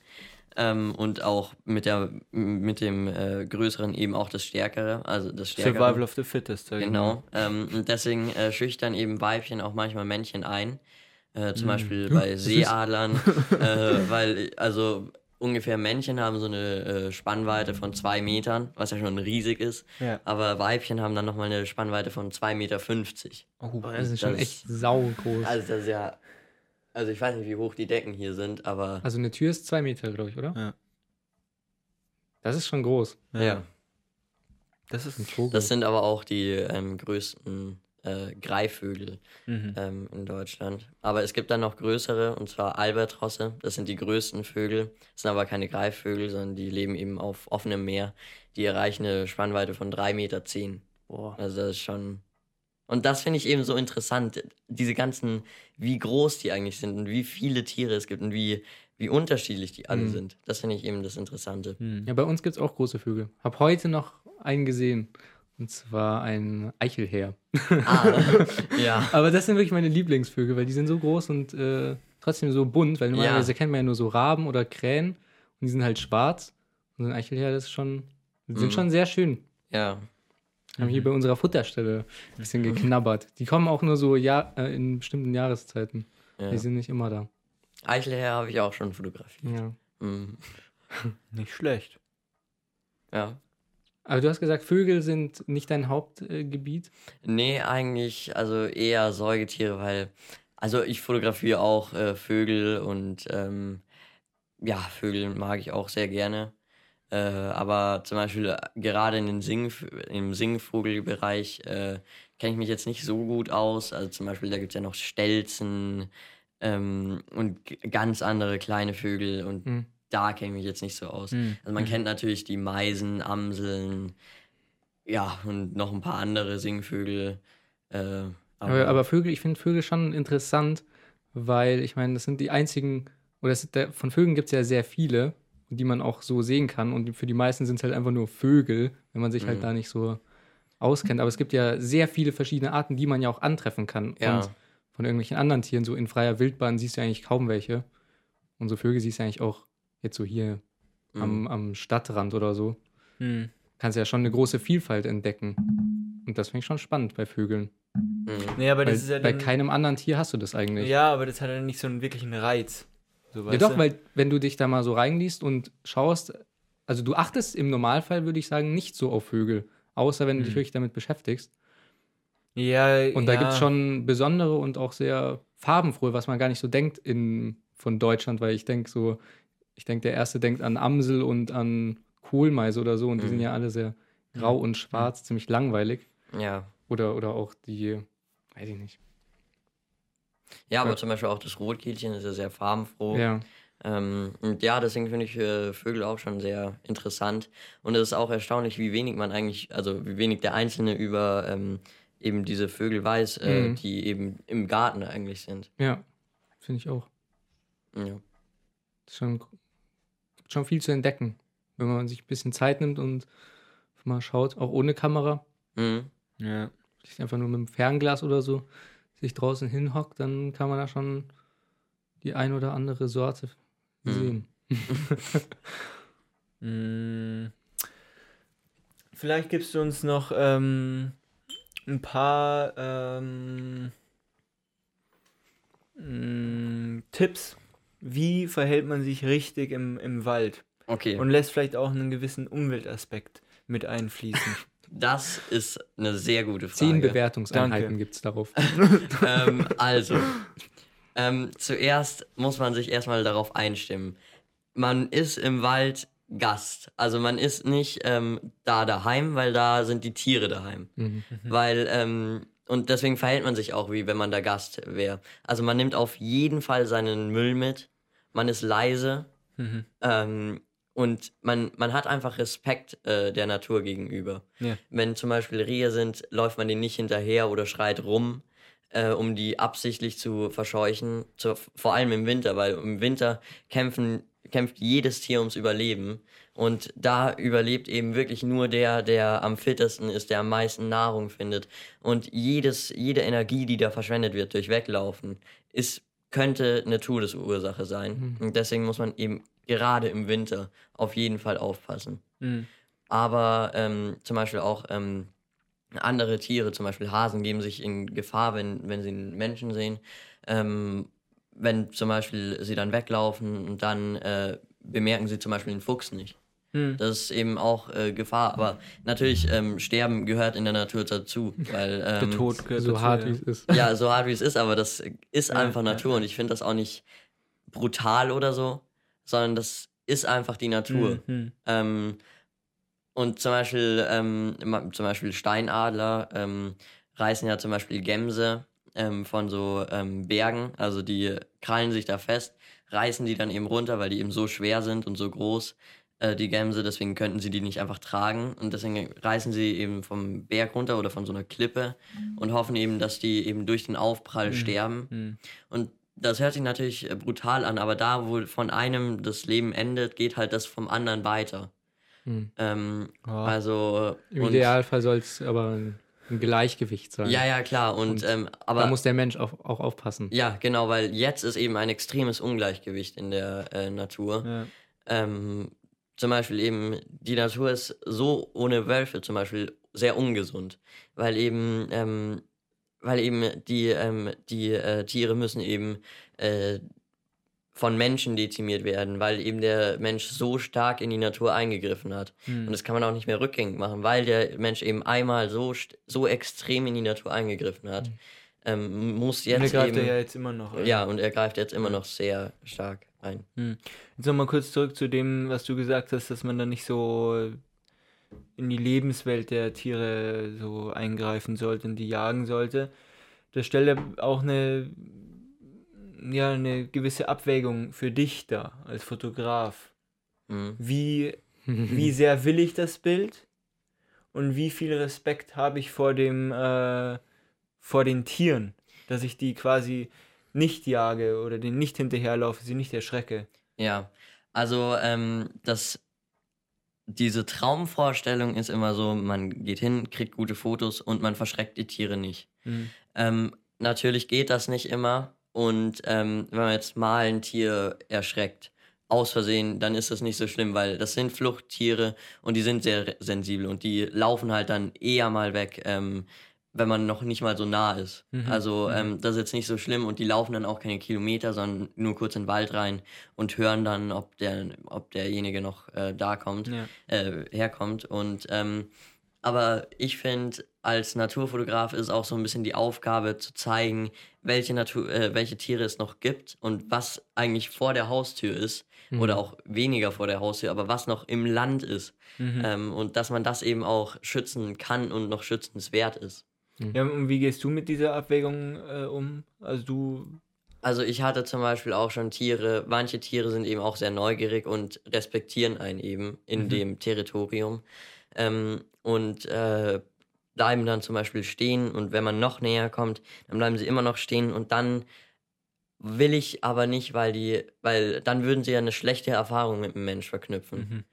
ähm, und auch mit der mit dem äh, Größeren eben auch das Stärkere, also das Stärkere. Survival of the Fittest. Genau. Ähm, und deswegen äh, schüchtern eben Weibchen auch manchmal Männchen ein. Äh, zum Mm. Beispiel bei Seeadlern, äh, weil also ungefähr Männchen haben so eine äh, Spannweite von zwei Metern, was ja schon riesig ist. Ja. Aber Weibchen haben dann nochmal eine Spannweite von 2,50 Meter. Oh, Das ist schon Das- echt saugroß. Also das ist ja. Also ich weiß nicht, wie hoch die Decken hier sind, aber. Also eine Tür ist zwei Meter, glaube ich, oder? Ja. Das ist schon groß. Ja. Das ist Ein Vogel. Das sind aber auch die ähm, größten äh, Greifvögel Mhm. ähm, in Deutschland. Aber es gibt dann noch größere, und zwar Albatrosse. Das sind die größten Vögel. Das sind aber keine Greifvögel, sondern die leben eben auf offenem Meer. Die erreichen eine Spannweite von 3,10 Meter. Boah. Also das ist schon. Und das finde ich eben so interessant. Diese ganzen, wie groß die eigentlich sind und wie viele Tiere es gibt und wie, wie unterschiedlich die alle Mhm. sind. Das finde ich eben das Interessante. Mhm. Ja, bei uns gibt es auch große Vögel. Hab heute noch einen gesehen. Und zwar ein Eichelherr. Ah, ja. Aber das sind wirklich meine Lieblingsvögel, weil die sind so groß und äh, trotzdem so bunt, weil normalerweise kennt man ja nur so Raben oder Krähen und die sind halt schwarz. Und so ein Eichelherr, das ist schon, die sind Mhm. schon sehr schön. Ja. Haben hier bei unserer Futterstelle ein bisschen geknabbert. Die kommen auch nur so ja, äh, in bestimmten Jahreszeiten. ja. Die sind nicht immer da. Eichelherr habe ich auch schon fotografiert. Ja. Mhm. Nicht schlecht. Ja. Aber du hast gesagt, Vögel sind nicht dein Hauptgebiet. Nee, eigentlich, also eher Säugetiere, weil, also ich fotografiere auch äh, Vögel und ähm, ja, Vögel mag ich auch sehr gerne. Äh, aber zum Beispiel äh, gerade in den Sing im Singvogelbereich äh, kenne ich mich jetzt nicht so gut aus. Also zum Beispiel, da gibt es ja noch Stelzen ähm, und ganz andere kleine Vögel und Hm. da kenne ich mich jetzt nicht so aus. Mhm. Also man kennt natürlich die Meisen, Amseln, ja, und noch ein paar andere Singvögel. Äh, Aber, aber Vögel, ich finde Vögel schon interessant, weil ich meine, das sind die einzigen, oder der, von Vögeln gibt es ja sehr viele, die man auch so sehen kann. Und für die meisten sind es halt einfach nur Vögel, wenn man sich halt Mhm. da nicht so auskennt. Aber es gibt ja sehr viele verschiedene Arten, die man ja auch antreffen kann. Ja. Und von irgendwelchen anderen Tieren, so in freier Wildbahn, siehst du eigentlich kaum welche. Und so Vögel siehst du eigentlich auch jetzt so hier Mhm. am, am Stadtrand oder so. Mhm. Kannst ja schon eine große Vielfalt entdecken. Und das finde ich schon spannend bei Vögeln. Mhm. Nee, aber Weil das ist ja bei keinem anderen Tier hast du das eigentlich. Ja, aber das hat ja nicht so einen wirklichen Reiz. So, Ja doch, du? weil wenn du dich da mal so reinliest und schaust, also du achtest im Normalfall, würde ich sagen, nicht so auf Vögel, außer wenn du dich Hm. wirklich damit beschäftigst. Ja, Und da ja. gibt es schon besondere und auch sehr farbenfrohe, was man gar nicht so denkt in, von Deutschland, weil ich denke so, ich denke, der erste denkt an Amsel und an Kohlmeise oder so und die Mhm. sind ja alle sehr grau und schwarz, ziemlich langweilig. Ja. Oder, oder auch die, weiß ich nicht. Ja, aber Ja. zum Beispiel auch das Rotkehlchen ist ja sehr farbenfroh. Ja. Ähm, und ja, deswegen finde ich äh, Vögel auch schon sehr interessant. Und es ist auch erstaunlich, wie wenig man eigentlich, also wie wenig der Einzelne über ähm, eben diese Vögel weiß, äh, Mhm. die eben im Garten eigentlich sind. Ja, finde ich auch. Ja. ist schon, gibt schon viel zu entdecken, wenn man sich ein bisschen Zeit nimmt und mal schaut, auch ohne Kamera, Mhm. Ja. einfach nur mit dem Fernglas oder so sich draußen hinhockt, dann kann man da schon die ein oder andere Sorte Mhm. sehen. Mm. Vielleicht gibst du uns noch ähm, ein paar ähm, mm, Tipps. Wie verhält man sich richtig im, im Wald? Okay, Und lässt vielleicht auch einen gewissen Umweltaspekt mit einfließen. das ist eine sehr gute Zehn Frage. Bewertungseinheiten Danke. gibt es darauf. ähm, also, ähm, zuerst muss man sich erstmal darauf einstimmen. Man ist im Wald Gast. Also man ist nicht ähm, da daheim, weil da sind die Tiere daheim. Mhm. Weil, ähm, und deswegen verhält man sich auch, wie wenn man da Gast wäre. Also man nimmt auf jeden Fall seinen Müll mit. Man ist leise. Mhm. Und man, man hat einfach Respekt äh, der Natur gegenüber. Ja. Wenn zum Beispiel Rehe sind, läuft man denen nicht hinterher oder schreit rum, äh, um die absichtlich zu verscheuchen. Zu, vor allem im Winter, weil im Winter kämpfen, kämpft jedes Tier ums Überleben. Und da überlebt eben wirklich nur der, der am fittesten ist, der am meisten Nahrung findet. Und jedes, jede Energie, die da verschwendet wird durch Weglaufen, ist, könnte eine Todesursache sein. Und deswegen muss man eben gerade im Winter auf jeden Fall aufpassen. Mhm. Aber ähm, zum Beispiel auch ähm, andere Tiere, zum Beispiel Hasen, geben sich in Gefahr, wenn, wenn sie einen Menschen sehen. Ähm, wenn zum Beispiel sie dann weglaufen und dann äh, bemerken sie zum Beispiel den Fuchs nicht. Mhm. Das ist eben auch äh, Gefahr. Aber natürlich, ähm, Sterben gehört in der Natur dazu. Weil, Der ähm, Tod gehört So dazu, hart ja. wie es ist. ja, so hart wie es ist, aber das ist Ja, einfach Natur ja. und ich finde das auch nicht brutal oder so, sondern das ist einfach die Natur. Mhm. Ähm, und zum Beispiel, ähm, zum Beispiel Steinadler ähm, reißen ja zum Beispiel Gämse ähm, von so ähm, Bergen, also die krallen sich da fest, reißen die dann eben runter, weil die eben so schwer sind und so groß, äh, die Gämse, deswegen könnten sie die nicht einfach tragen und deswegen reißen sie eben vom Berg runter oder von so einer Klippe und hoffen eben, dass die eben durch den Aufprall sterben. Mhm. Und das hört sich natürlich äh, brutal an, aber da, wo von einem das Leben endet, geht halt das vom anderen weiter. Hm. Ähm, Ja. Also. Im Idealfall soll es aber ein, ein Gleichgewicht sein. Ja, ja, klar. Und, Und ähm, da aber. muss der Mensch auch, auch aufpassen. ja, genau, weil jetzt ist eben ein extremes Ungleichgewicht in der äh, Natur. Ja. Ähm, zum Beispiel eben, die Natur ist so ohne Wölfe zum Beispiel sehr ungesund, weil eben, ähm, weil eben die, ähm, die äh, Tiere müssen eben äh, von Menschen dezimiert werden, weil eben der Mensch so stark in die Natur eingegriffen hat. Hm. Und das kann man auch nicht mehr rückgängig machen, weil der Mensch eben einmal so, so extrem in die Natur eingegriffen hat. Ähm, muss Und er jetzt greift eben, er ja jetzt immer noch. ein. ja, und er greift jetzt immer noch sehr stark ein. Hm. Jetzt nochmal kurz zurück zu dem, was du gesagt hast, dass man da nicht so in die Lebenswelt der Tiere so eingreifen sollte und die jagen sollte. Das stellt ja auch eine, ja, eine gewisse Abwägung für dich da als Fotograf. Mhm. Wie, wie sehr will ich das Bild und wie viel Respekt habe ich vor dem, äh, vor den Tieren, dass ich die quasi nicht jage oder denen nicht hinterherlaufe, sie nicht erschrecke. Ja, also ähm, das, diese Traumvorstellung ist immer so, man geht hin, kriegt gute Fotos und man verschreckt die Tiere nicht. Hm. Ähm, natürlich geht das nicht immer und ähm, wenn man jetzt mal ein Tier erschreckt, aus Versehen, dann ist das nicht so schlimm, weil das sind Fluchttiere und die sind sehr sensibel und die laufen halt dann eher mal weg, ähm, wenn man noch nicht mal so nah ist. Mhm, Also mhm. ähm, das ist jetzt nicht so schlimm und die laufen dann auch keine Kilometer, sondern nur kurz in den Wald rein und hören dann, ob der, ob derjenige noch äh, da kommt Ja. äh, herkommt. Und ähm, aber ich finde, als Naturfotograf ist auch so ein bisschen die Aufgabe zu zeigen, welche Natur, äh, welche Tiere es noch gibt und was eigentlich vor der Haustür ist Mhm. oder auch weniger vor der Haustür, aber was noch im Land ist Mhm. ähm, und dass man das eben auch schützen kann und noch schützenswert ist. Ja, und wie gehst du mit dieser Abwägung äh, um? Also du. Also ich hatte zum Beispiel auch schon Tiere, manche Tiere sind eben auch sehr neugierig und respektieren einen eben in Mhm. dem Territorium ähm, und äh, bleiben dann zum Beispiel stehen und wenn man noch näher kommt, dann bleiben sie immer noch stehen und dann will ich aber nicht, weil die, weil dann würden sie ja eine schlechte Erfahrung mit dem Mensch verknüpfen. Mhm.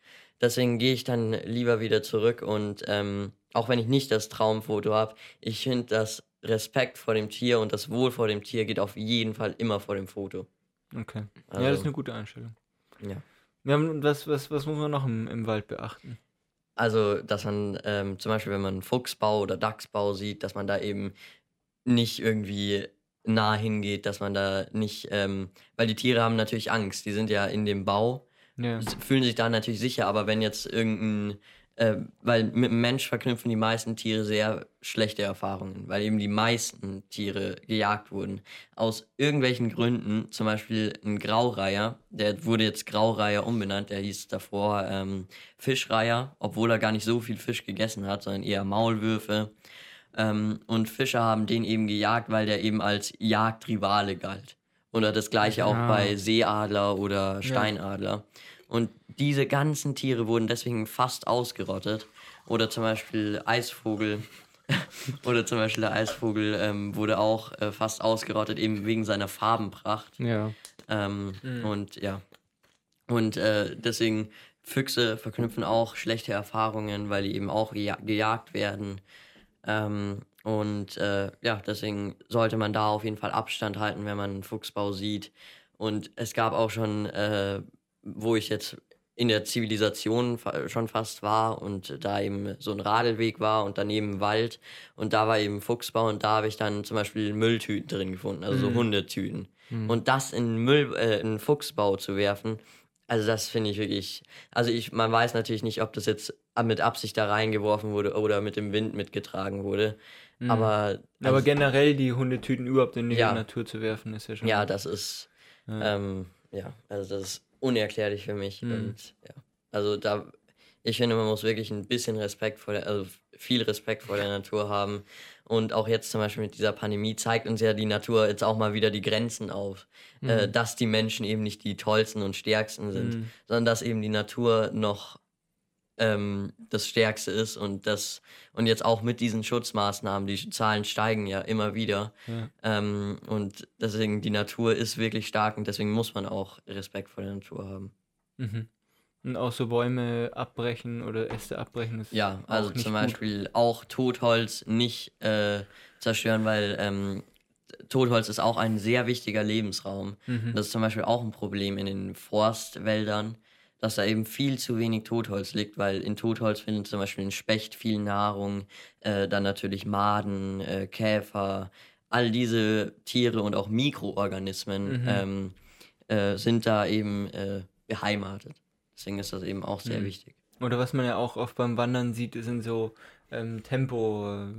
Deswegen gehe ich dann lieber wieder zurück und ähm, auch wenn ich nicht das Traumfoto habe, ich finde, dass Respekt vor dem Tier und das Wohl vor dem Tier geht auf jeden Fall immer vor dem Foto. Okay. Also, ja, das ist eine gute Einstellung. ja. Ja, und was, was, was muss man noch im, im Wald beachten? Also, dass man ähm, zum Beispiel, wenn man Fuchsbau oder Dachsbau sieht, dass man da eben nicht irgendwie nah hingeht, dass man da nicht, ähm, weil die Tiere haben natürlich Angst, die sind ja in dem Bau Ja. fühlen sich da natürlich sicher, aber wenn jetzt irgendein, äh, weil mit dem Mensch verknüpfen die meisten Tiere sehr schlechte Erfahrungen, weil eben die meisten Tiere gejagt wurden. Aus irgendwelchen Gründen, zum Beispiel ein Graureiher, der wurde jetzt Graureiher umbenannt, der hieß davor ähm, Fischreiher, obwohl er gar nicht so viel Fisch gegessen hat, sondern eher Maulwürfe. Ähm, und Fischer haben den eben gejagt, weil der eben als Jagdrivale galt. Oder das gleiche auch Ah. bei Seeadler oder Steinadler. Und diese ganzen Tiere wurden deswegen fast ausgerottet. Oder zum Beispiel Eisvogel. Oder zum Beispiel der Eisvogel ähm, wurde auch äh, fast ausgerottet, eben wegen seiner Farbenpracht. Ja. Ähm, Mhm. Und ja. Und äh, deswegen, Füchse verknüpfen auch schlechte Erfahrungen, weil die eben auch geja gejagt werden. Ähm, und äh, ja, deswegen sollte man da auf jeden Fall Abstand halten, wenn man einen Fuchsbau sieht. Und es gab auch schon, äh, wo ich jetzt in der Zivilisation schon fast war und da eben so ein Radelweg war und daneben Wald und da war eben Fuchsbau und da habe ich dann zum Beispiel Mülltüten drin gefunden, also so Mhm. Hundetüten. Mhm. Und das in Müll, äh, in Fuchsbau zu werfen, also das finde ich wirklich, also ich, man weiß natürlich nicht, ob das jetzt mit Absicht da reingeworfen wurde oder mit dem Wind mitgetragen wurde, Mhm. aber, Aber also, generell die Hundetüten überhaupt in die Ja. Natur zu werfen, ist ja schon. ja, das ist, Ja. ähm, ja, also das ist unerklärlich für mich Mhm. und ja, also da, ich finde, man muss wirklich ein bisschen Respekt vor der, also viel Respekt vor der Natur haben. Und auch jetzt zum Beispiel mit dieser Pandemie zeigt uns ja die Natur jetzt auch mal wieder die Grenzen auf. Äh, dass die Menschen eben nicht die tollsten und stärksten sind, Mhm. sondern dass eben die Natur noch ähm, das Stärkste ist und das und jetzt auch mit diesen Schutzmaßnahmen, die Zahlen steigen ja immer wieder. Ja. Ähm, und deswegen die Natur ist wirklich stark und deswegen muss man auch Respekt vor der Natur haben. Mhm. Und auch so Bäume abbrechen oder Äste abbrechen ist Ja, also zum gut. Beispiel auch Totholz nicht äh, zerstören, weil ähm, Totholz ist auch ein sehr wichtiger Lebensraum. Mhm. Das ist zum Beispiel auch ein Problem in den Forstwäldern, dass da eben viel zu wenig Totholz liegt, weil in Totholz findet zum Beispiel ein Specht viel Nahrung, äh, dann natürlich Maden, äh, Käfer, all diese Tiere und auch Mikroorganismen Mhm. ähm, äh, sind da eben äh, beheimatet. Deswegen ist das eben auch sehr Mhm. wichtig. Oder was man ja auch oft beim Wandern sieht, sind so ähm, Tempo, äh,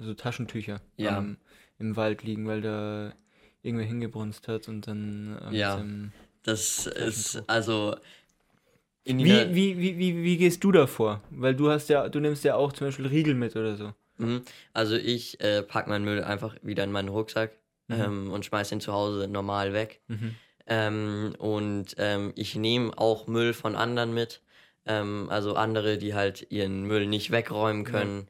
so Taschentücher Ja. ähm, im Wald liegen, weil da irgendwer hingebrunst hat und dann ähm, Ja. Das ist also wie, wie, wie, wie, wie gehst du da vor? Weil du hast ja, du nimmst ja auch zum Beispiel Riegel mit oder so. Mhm. Also ich äh, packe meinen Müll einfach wieder in meinen Rucksack Mhm. ähm, und schmeiß ihn zu Hause normal weg. Mhm. Ähm, und ähm, ich nehme auch Müll von anderen mit. Ähm, also andere, die halt ihren Müll nicht wegräumen können.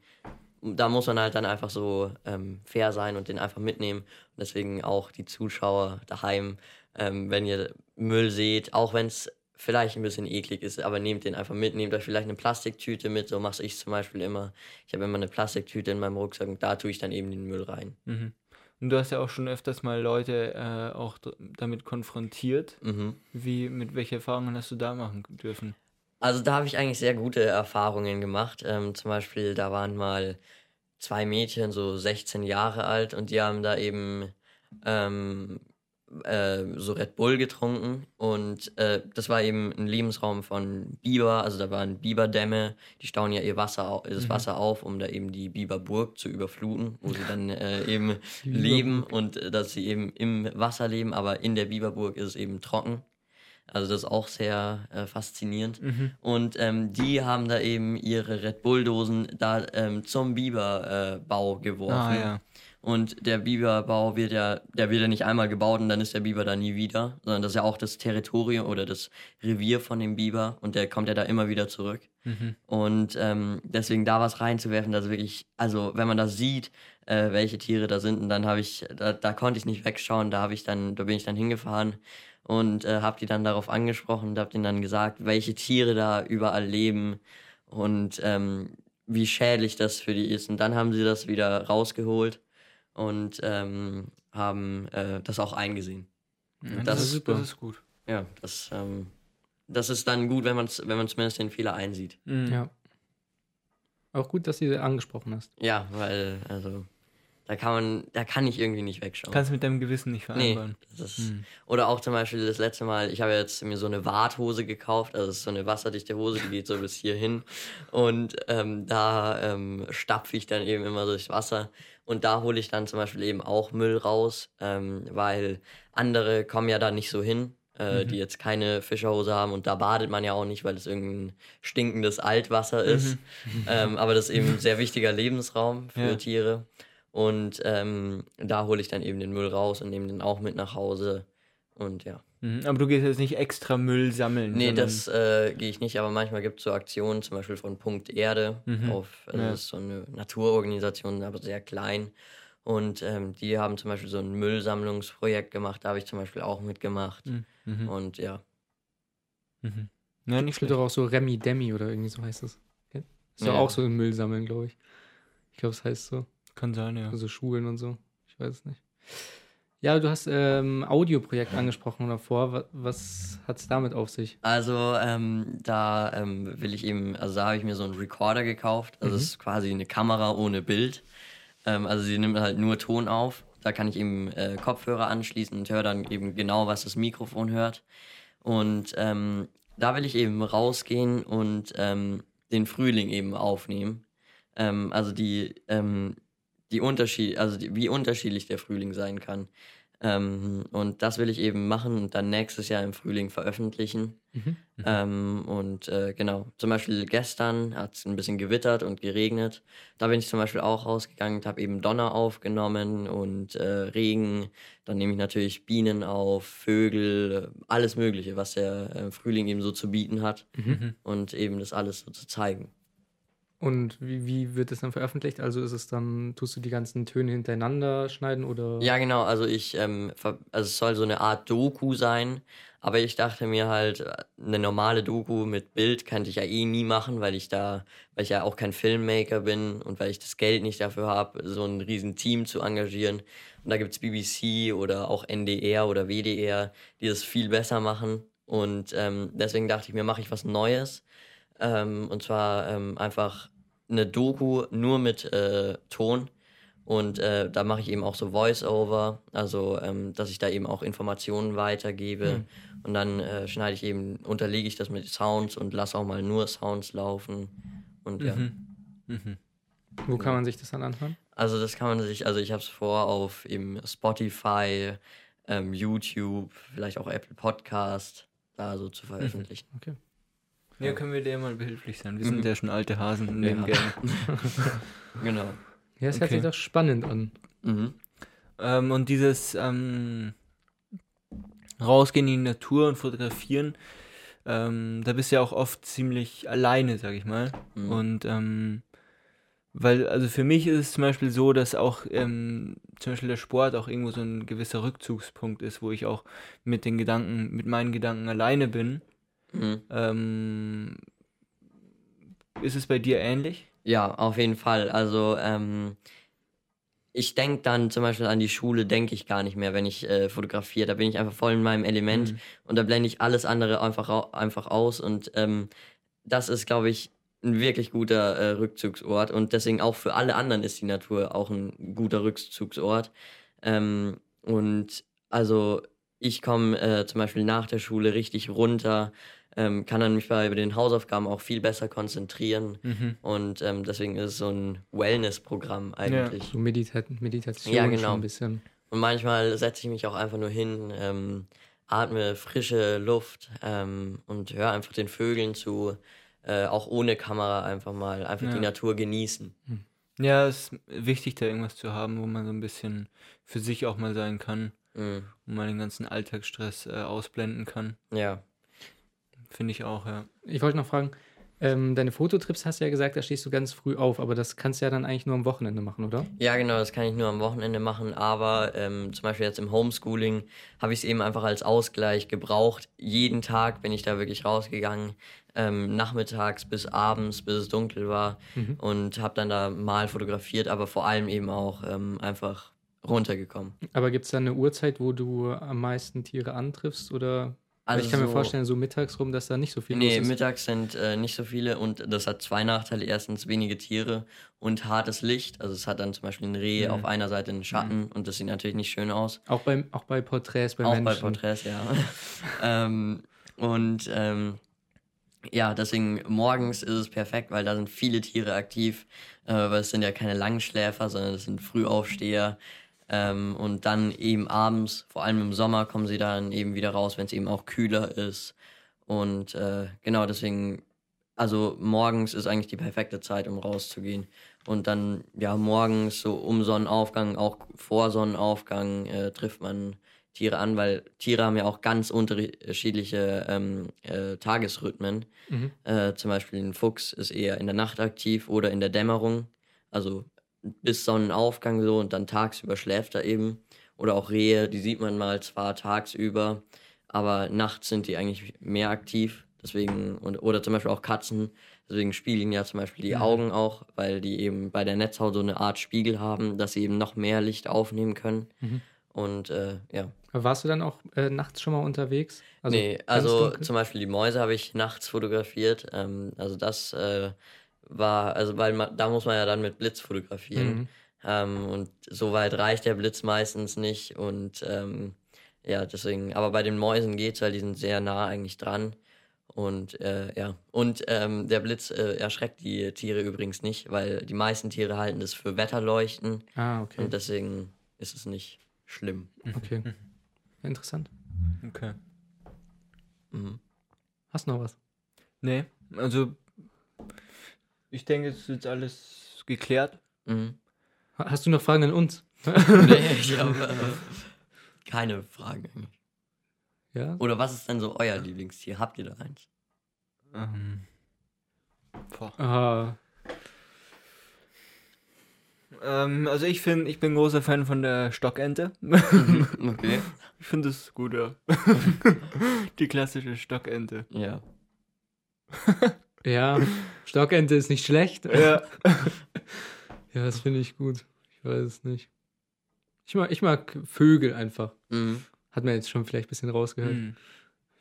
Da muss man halt dann einfach so ähm, fair sein und den einfach mitnehmen. Und deswegen auch die Zuschauer daheim, ähm, wenn ihr Müll seht, auch wenn es vielleicht ein bisschen eklig ist, aber nehmt den einfach mit, nehmt euch vielleicht eine Plastiktüte mit, so mache ich zum Beispiel immer. Ich habe immer eine Plastiktüte in meinem Rucksack und da tue ich dann eben den Müll rein. Mhm. Und du hast ja auch schon öfters mal Leute äh, auch damit konfrontiert. Mhm. Wie, mit welchen Erfahrungen hast du da machen dürfen? Also da habe ich eigentlich sehr gute Erfahrungen gemacht. Ähm, zum Beispiel, da waren mal zwei Mädchen, so 16 Jahre alt, und die haben da eben ähm, äh, so Red Bull getrunken. Und äh, das war eben ein Lebensraum von Biber, also da waren Biberdämme, die stauen ja ihr Wasser, au- das Wasser auf, um da eben die Biberburg zu überfluten, wo sie dann äh, eben leben und äh, dass sie eben im Wasser leben, aber in der Biberburg ist es eben trocken. Also das ist auch sehr äh, faszinierend. Und ähm, die haben da eben ihre Red Bull-Dosen da ähm, zum Biberbau äh, geworfen. Ah ja. Und der Biberbau wird ja, der wird ja nicht einmal gebaut und dann ist der Biber da nie wieder, sondern das ist ja auch das Territorium oder das Revier von dem Biber und der kommt ja da immer wieder zurück. Mhm. Und ähm, deswegen da was reinzuwerfen, das wirklich, also wenn man das sieht, äh, welche Tiere da sind, und dann habe ich, da, da konnte ich nicht wegschauen, da habe ich dann, da bin ich dann hingefahren und äh, habe die dann darauf angesprochen und habe denen dann gesagt, welche Tiere da überall leben und ähm, wie schädlich das für die ist. Und dann haben sie das wieder rausgeholt und ähm, haben äh, das auch eingesehen. Ja, Das das, ist super. das ist gut. Ja, das, ähm, das ist dann gut, wenn man wenn man zumindest den Fehler einsieht. Mhm. Ja. Auch gut, dass du sie angesprochen hast. Ja, weil, also, da kann man, da kann ich irgendwie nicht wegschauen. Kannst mit deinem Gewissen nicht nee, vereinbaren. das ist, Mhm. Oder auch zum Beispiel das letzte Mal, ich habe jetzt mir so eine Warthose gekauft, also so eine wasserdichte Hose, die geht so bis hier hin. Und ähm, da ähm, stapfe ich dann eben immer durchs Wasser. Und da hole ich dann zum Beispiel eben auch Müll raus, ähm, weil andere kommen ja da nicht so hin, äh, die jetzt keine Fischerhose haben. Und da badet man ja auch nicht, weil es irgendein stinkendes Altwasser ist. ähm, aber das ist eben ein sehr wichtiger Lebensraum für Ja. Tiere. Und ähm, da hole ich dann eben den Müll raus und nehme den auch mit nach Hause. Und ja. Mhm. Aber du gehst jetzt nicht extra Müll sammeln. Nee, das äh, gehe ich nicht, aber manchmal gibt es so Aktionen, zum Beispiel von Punkt Erde. Mhm. Auf, also Ja. Das ist so eine Naturorganisation, aber sehr klein. Und ähm, die haben zum Beispiel so ein Müllsammlungsprojekt gemacht, da habe ich zum Beispiel auch mitgemacht. Mhm. Mhm. Und ja. Mhm. Ja, nicht Es gibt schlecht. doch auch so Remi Demi oder irgendwie so heißt das. Ist Ja. auch so im Müll sammeln, glaube ich. Ich glaube, es heißt so. Kann sein, ja. Also Schulen und so. Ich weiß es nicht. Ja, du hast ähm, Audioprojekt angesprochen davor. Was, was hat es damit auf sich? Also ähm, da ähm, will ich eben, also da habe ich mir so einen Recorder gekauft. Also es ist quasi eine Kamera ohne Bild. Ähm, also sie nimmt halt nur Ton auf. Da kann ich eben äh, Kopfhörer anschließen und höre dann eben genau, was das Mikrofon hört. Und ähm, da will ich eben rausgehen und ähm, den Frühling eben aufnehmen. Ähm, also die, ähm, die Unterschied, also die, wie unterschiedlich der Frühling sein kann. Ähm, und das will ich eben machen und dann nächstes Jahr im Frühling veröffentlichen. Mhm. Ähm, und äh, genau, zum Beispiel gestern hat es ein bisschen gewittert und geregnet. Da bin ich zum Beispiel auch rausgegangen und habe eben Donner aufgenommen und äh, Regen. Dann nehme ich natürlich Bienen auf, Vögel, alles Mögliche, was der äh, Frühling eben so zu bieten hat. Mhm. Und eben das alles so zu zeigen. Und wie, wie wird es dann veröffentlicht? Also ist es dann, tust du die ganzen Töne hintereinander schneiden oder? Ja, genau. Also ich, ähm, also es soll so eine Art Doku sein. Aber ich dachte mir halt, äh, eine normale Doku mit Bild könnte ich ja eh nie machen, weil ich da, weil ich ja auch kein Filmmaker bin und weil ich das Geld nicht dafür habe, so ein riesen Team zu engagieren. Und da gibt's BBC oder auch NDR oder WDR, die das viel besser machen. Und ähm, deswegen dachte ich mir, mache ich was Neues. Ähm, und zwar ähm, einfach eine Doku nur mit äh, Ton. Und äh, da mache ich eben auch so Voice-Over, also ähm, dass ich da eben auch Informationen weitergebe. Und dann äh, schneide ich eben, unterlege ich das mit Sounds und lasse auch mal nur Sounds laufen. Und ja. Mhm. Mhm. Wo kann man sich das dann anhören? Also das kann man sich, also ich habe es vor auf eben Spotify, ähm, YouTube, vielleicht auch Apple Podcast, da so zu veröffentlichen. Okay. Ja, können wir dir mal behilflich sein. Wir Mhm. sind ja schon alte Hasen in dem. Game. Genau. Ja, es hört Okay. sich doch spannend an. Mhm. Ähm, und dieses ähm, Rausgehen in die Natur und fotografieren, ähm, da bist du ja auch oft ziemlich alleine, sag ich mal. Mhm. Und ähm, weil, also für mich ist es zum Beispiel so, dass auch ähm, zum Beispiel der Sport auch irgendwo so ein gewisser Rückzugspunkt ist, wo ich auch mit den Gedanken, mit meinen Gedanken alleine bin. Mhm. Ähm, ist es bei dir ähnlich? Ja, auf jeden Fall. Also ähm, ich denke dann zum Beispiel an die Schule, denke ich gar nicht mehr, wenn ich äh, fotografiere. Da bin ich einfach voll in meinem Element Mhm. und da blende ich alles andere einfach, einfach aus. Und ähm, das ist, glaube ich, ein wirklich guter äh, Rückzugsort. Und deswegen auch für alle anderen ist die Natur auch ein guter Rückzugsort. Ähm, und also ich komme äh, zum Beispiel nach der Schule richtig runter, ähm, kann dann mich bei den Hausaufgaben auch viel besser konzentrieren. Mhm. Und ähm, deswegen ist es so ein Wellness-Programm eigentlich. So Medita Meditation Ja, schon genau. ein bisschen. Und manchmal setze ich mich auch einfach nur hin, ähm, atme frische Luft ähm, und höre einfach den Vögeln zu, äh, auch ohne Kamera einfach mal, einfach Ja. die Natur genießen. Ja, es ist wichtig, da irgendwas zu haben, wo man so ein bisschen für sich auch mal sein kann Mhm. und mal den ganzen Alltagsstress äh, ausblenden kann. Ja. Finde ich auch, ja. Ich wollte noch fragen, ähm, deine Fototrips hast du ja gesagt, da stehst du ganz früh auf, aber das kannst du ja dann eigentlich nur am Wochenende machen, oder? Ja, genau, das kann ich nur am Wochenende machen, aber ähm, zum Beispiel jetzt im Homeschooling habe ich es eben einfach als Ausgleich gebraucht. Jeden Tag bin ich da wirklich rausgegangen, ähm, nachmittags bis abends, bis es dunkel war Mhm. und habe dann da mal fotografiert, aber vor allem eben auch ähm, einfach runtergekommen. Aber gibt es da eine Uhrzeit, wo du am meisten Tiere antriffst? Oder Weil ich kann mir Also- vorstellen, so mittags rum, dass da nicht so viel Nee, los ist. mittags sind äh, nicht so viele und das hat zwei Nachteile. Erstens wenige Tiere und hartes Licht. Also es hat dann zum Beispiel ein Reh Mhm. auf einer Seite einen Schatten und das sieht natürlich nicht schön aus. Auch, beim, auch bei Porträts, bei Auch bei Menschen. Porträts, ja. ähm, und ähm, ja, deswegen morgens ist es perfekt, weil da sind viele Tiere aktiv. Äh, weil es sind ja keine Langschläfer, sondern es sind Frühaufsteher. Ähm, und dann eben abends, vor allem im Sommer, kommen sie dann eben wieder raus, wenn es eben auch kühler ist. Und äh, genau deswegen, also morgens ist eigentlich die perfekte Zeit, um rauszugehen. Und dann, ja, morgens so um Sonnenaufgang, auch vor Sonnenaufgang äh, trifft man Tiere an, weil Tiere haben ja auch ganz unterschiedliche ähm, äh, Tagesrhythmen. Mhm. Äh, zum Beispiel ein Fuchs ist eher in der Nacht aktiv oder in der Dämmerung. Also bis Sonnenaufgang so und dann tagsüber schläft er eben. Oder auch Rehe, die sieht man mal zwar tagsüber, aber nachts sind die eigentlich mehr aktiv. Deswegen, und, oder zum Beispiel auch Katzen. Deswegen spiegeln ja zum Beispiel die. Augen auch, weil die eben bei der Netzhaut so eine Art Spiegel haben, dass sie eben noch mehr Licht aufnehmen können. Mhm. Und äh, ja. Warst du dann auch äh, nachts schon mal unterwegs? nee, ganz also dunkel? zum Beispiel die Mäuse habe ich nachts fotografiert. Ähm, also das äh, war, also weil man, da muss man ja dann mit Blitz fotografieren. Mhm. Ähm, und so weit reicht der Blitz meistens nicht. Und ähm, ja, deswegen, aber bei den Mäusen geht's, weil die sind sehr nah eigentlich dran. Und äh, ja, und ähm, der Blitz äh, erschreckt die Tiere übrigens nicht, weil die meisten Tiere halten das für Wetterleuchten Ah, okay. und deswegen ist es nicht schlimm. Okay. Ja, interessant. Okay. Mhm. Hast du noch was? Nee, also ich denke, es ist jetzt alles geklärt. Mhm. Ha- Hast du noch Fragen an uns? nee, ich habe äh, keine Fragen eigentlich. Ja? Oder was ist denn so euer Lieblingstier? Habt ihr da eins? Ähm, boah. Ah, ähm, also ich finde, ich bin großer Fan von der Stockente. Okay. Ich finde es gut, ja. Die klassische Stockente. Ja. Ja, Stockente ist nicht schlecht. Ja. Ja, das finde ich gut. Ich weiß es nicht. Ich mag, ich mag Vögel einfach. Mhm. Hat man jetzt schon vielleicht ein bisschen rausgehört. Hm.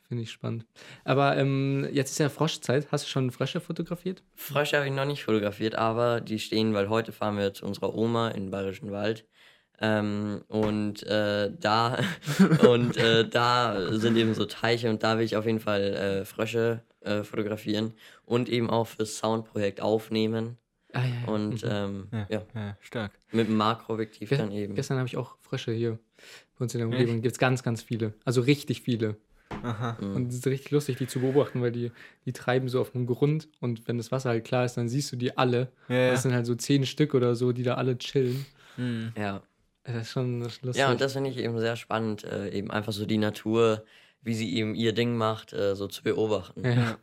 Finde ich spannend. Aber ähm, jetzt ist ja Froschzeit. Hast du schon Frösche fotografiert? Frösche habe ich noch nicht fotografiert, aber die stehen, weil heute fahren wir zu unserer Oma in den Bayerischen Wald. Ähm, und äh, da und äh, da sind eben so Teiche und da will ich auf jeden Fall äh, Frösche äh, fotografieren und eben auch fürs Soundprojekt aufnehmen Ah, ja, ja. und Mhm. ähm, Ja, ja. ja, stark. mit dem Makroobjektiv Ge dann eben. Gestern habe ich auch Frösche hier bei uns in der? Umgebung. Gibt es ganz, ganz viele. Also richtig viele. Aha. Mhm. Und es ist richtig lustig, die zu beobachten, weil die, die treiben so auf dem Grund und wenn das Wasser halt klar ist, dann siehst du die alle. Ja, ja. Das sind halt so zehn Stück oder so, die da alle chillen. Hm. ja. Das ist schon das ist lustig. ja, und das finde ich eben sehr spannend, äh, eben einfach so die Natur, wie sie eben ihr Ding macht, äh, so zu beobachten. ja.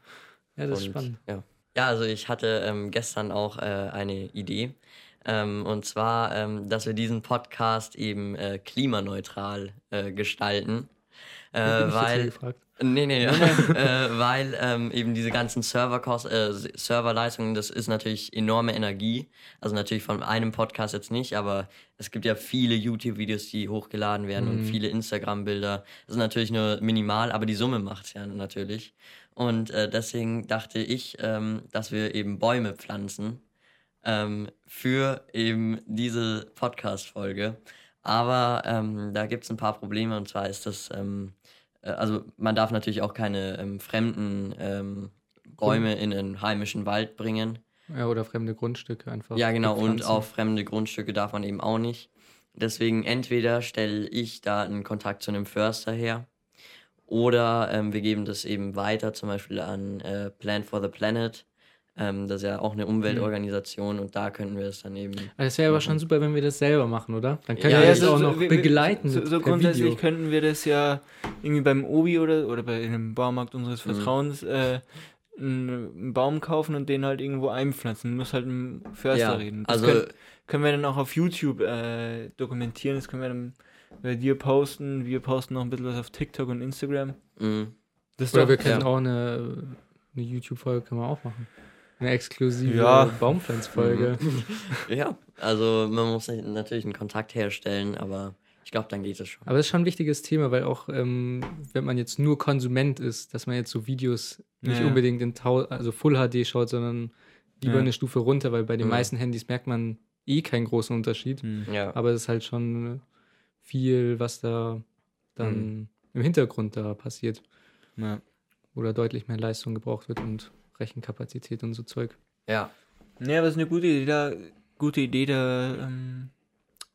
ja, das ist Und, spannend. Ja. ja, also ich hatte ähm, gestern auch äh, eine Idee. Ähm, und zwar, ähm, dass wir diesen Podcast eben äh, klimaneutral äh, gestalten. Äh, weil, nee, nee, äh, weil ähm, eben diese ganzen Serverkost, äh, Serverleistungen, das ist natürlich enorme Energie. Also natürlich von einem Podcast jetzt nicht, aber es gibt ja viele YouTube-Videos, die hochgeladen werden und Mhm. viele Instagram-Bilder. Das ist natürlich nur minimal, aber die Summe macht's ja natürlich. Und äh, deswegen dachte ich, ähm, dass wir eben Bäume pflanzen ähm, für eben diese Podcast-Folge. Aber ähm, da gibt es ein paar Probleme und zwar ist das, ähm, äh, also man darf natürlich auch keine ähm, fremden ähm, Bäume in einen heimischen Wald bringen. Ja, oder fremde Grundstücke einfach. Ja, genau, und auf fremde Grundstücke darf man eben auch nicht. Deswegen entweder stelle ich da einen Kontakt zu einem Förster her oder ähm, wir geben das eben weiter, zum Beispiel an äh, Plan for the Planet. Ähm, das ist ja auch eine Umweltorganisation und da könnten wir es dann eben. Das wäre aber schon super, wenn wir das selber machen, oder? Dann können Ja, wir das so- auch noch wir- begleiten. So, so grundsätzlich Video. könnten wir das ja irgendwie beim Obi oder, oder bei einem Baumarkt unseres Mhm. Vertrauens äh, einen, Baum kaufen und den halt irgendwo einpflanzen. Muss halt mit dem Förster Ja, reden. Das also können, können wir dann auch auf YouTube äh, dokumentieren. Das können wir dann bei dir posten. Wir posten noch ein bisschen was auf TikTok und Instagram. mh, Das Oder doch, wir können ja. auch eine, eine YouTube-Folge können wir auch machen. Eine exklusive Ja. Baumpflanzfolge. ja, also man muss natürlich einen Kontakt herstellen, aber ich glaube, dann geht es schon. Aber das ist schon ein wichtiges Thema, weil auch, ähm, wenn man jetzt nur Konsument ist, dass man jetzt so Videos nicht Ja. unbedingt in Tau also Full HD schaut, sondern lieber Ja. eine Stufe runter, weil bei den Mhm. meisten Handys merkt man eh keinen großen Unterschied. Hm. Ja, Aber es ist halt schon viel, was da dann im Hintergrund da passiert, da deutlich mehr Leistung gebraucht wird und Rechenkapazität und so Zeug. ja, Nee, aber das ist eine gute Idee. Da, gute Idee, da ähm,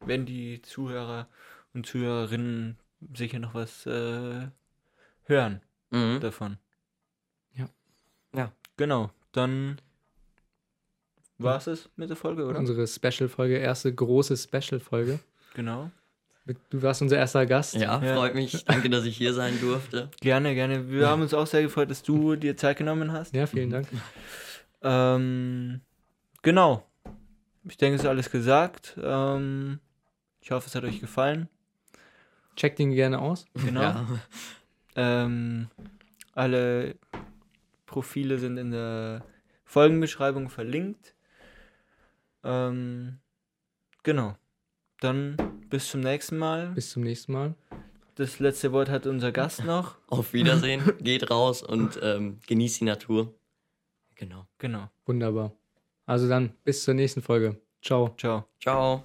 werden die Zuhörer und Zuhörerinnen sicher noch was äh, hören mhm. davon. Ja. Ja. Genau, dann war es es mit der Folge, oder? Unsere Special-Folge, erste große Special-Folge. Genau. Du warst unser erster Gast. ja, Ja. freut mich. Danke, dass ich hier sein durfte. Gerne, gerne. Wir haben uns auch sehr gefreut, dass du dir Zeit genommen hast. Ja, vielen Dank. Ähm, genau. Ich denke, es ist alles gesagt. Ähm, ich hoffe, es hat euch gefallen. Checkt ihn gerne aus. Genau. Ja. Ähm, alle Profile sind in der Folgenbeschreibung verlinkt. Ähm, genau. Dann bis zum nächsten Mal. Bis zum nächsten Mal. Das letzte Wort hat unser Gast noch. Auf Wiedersehen, geht raus und ähm, genießt die Natur. Genau. Genau. Wunderbar. Also dann bis zur nächsten Folge. Ciao. Ciao. Ciao.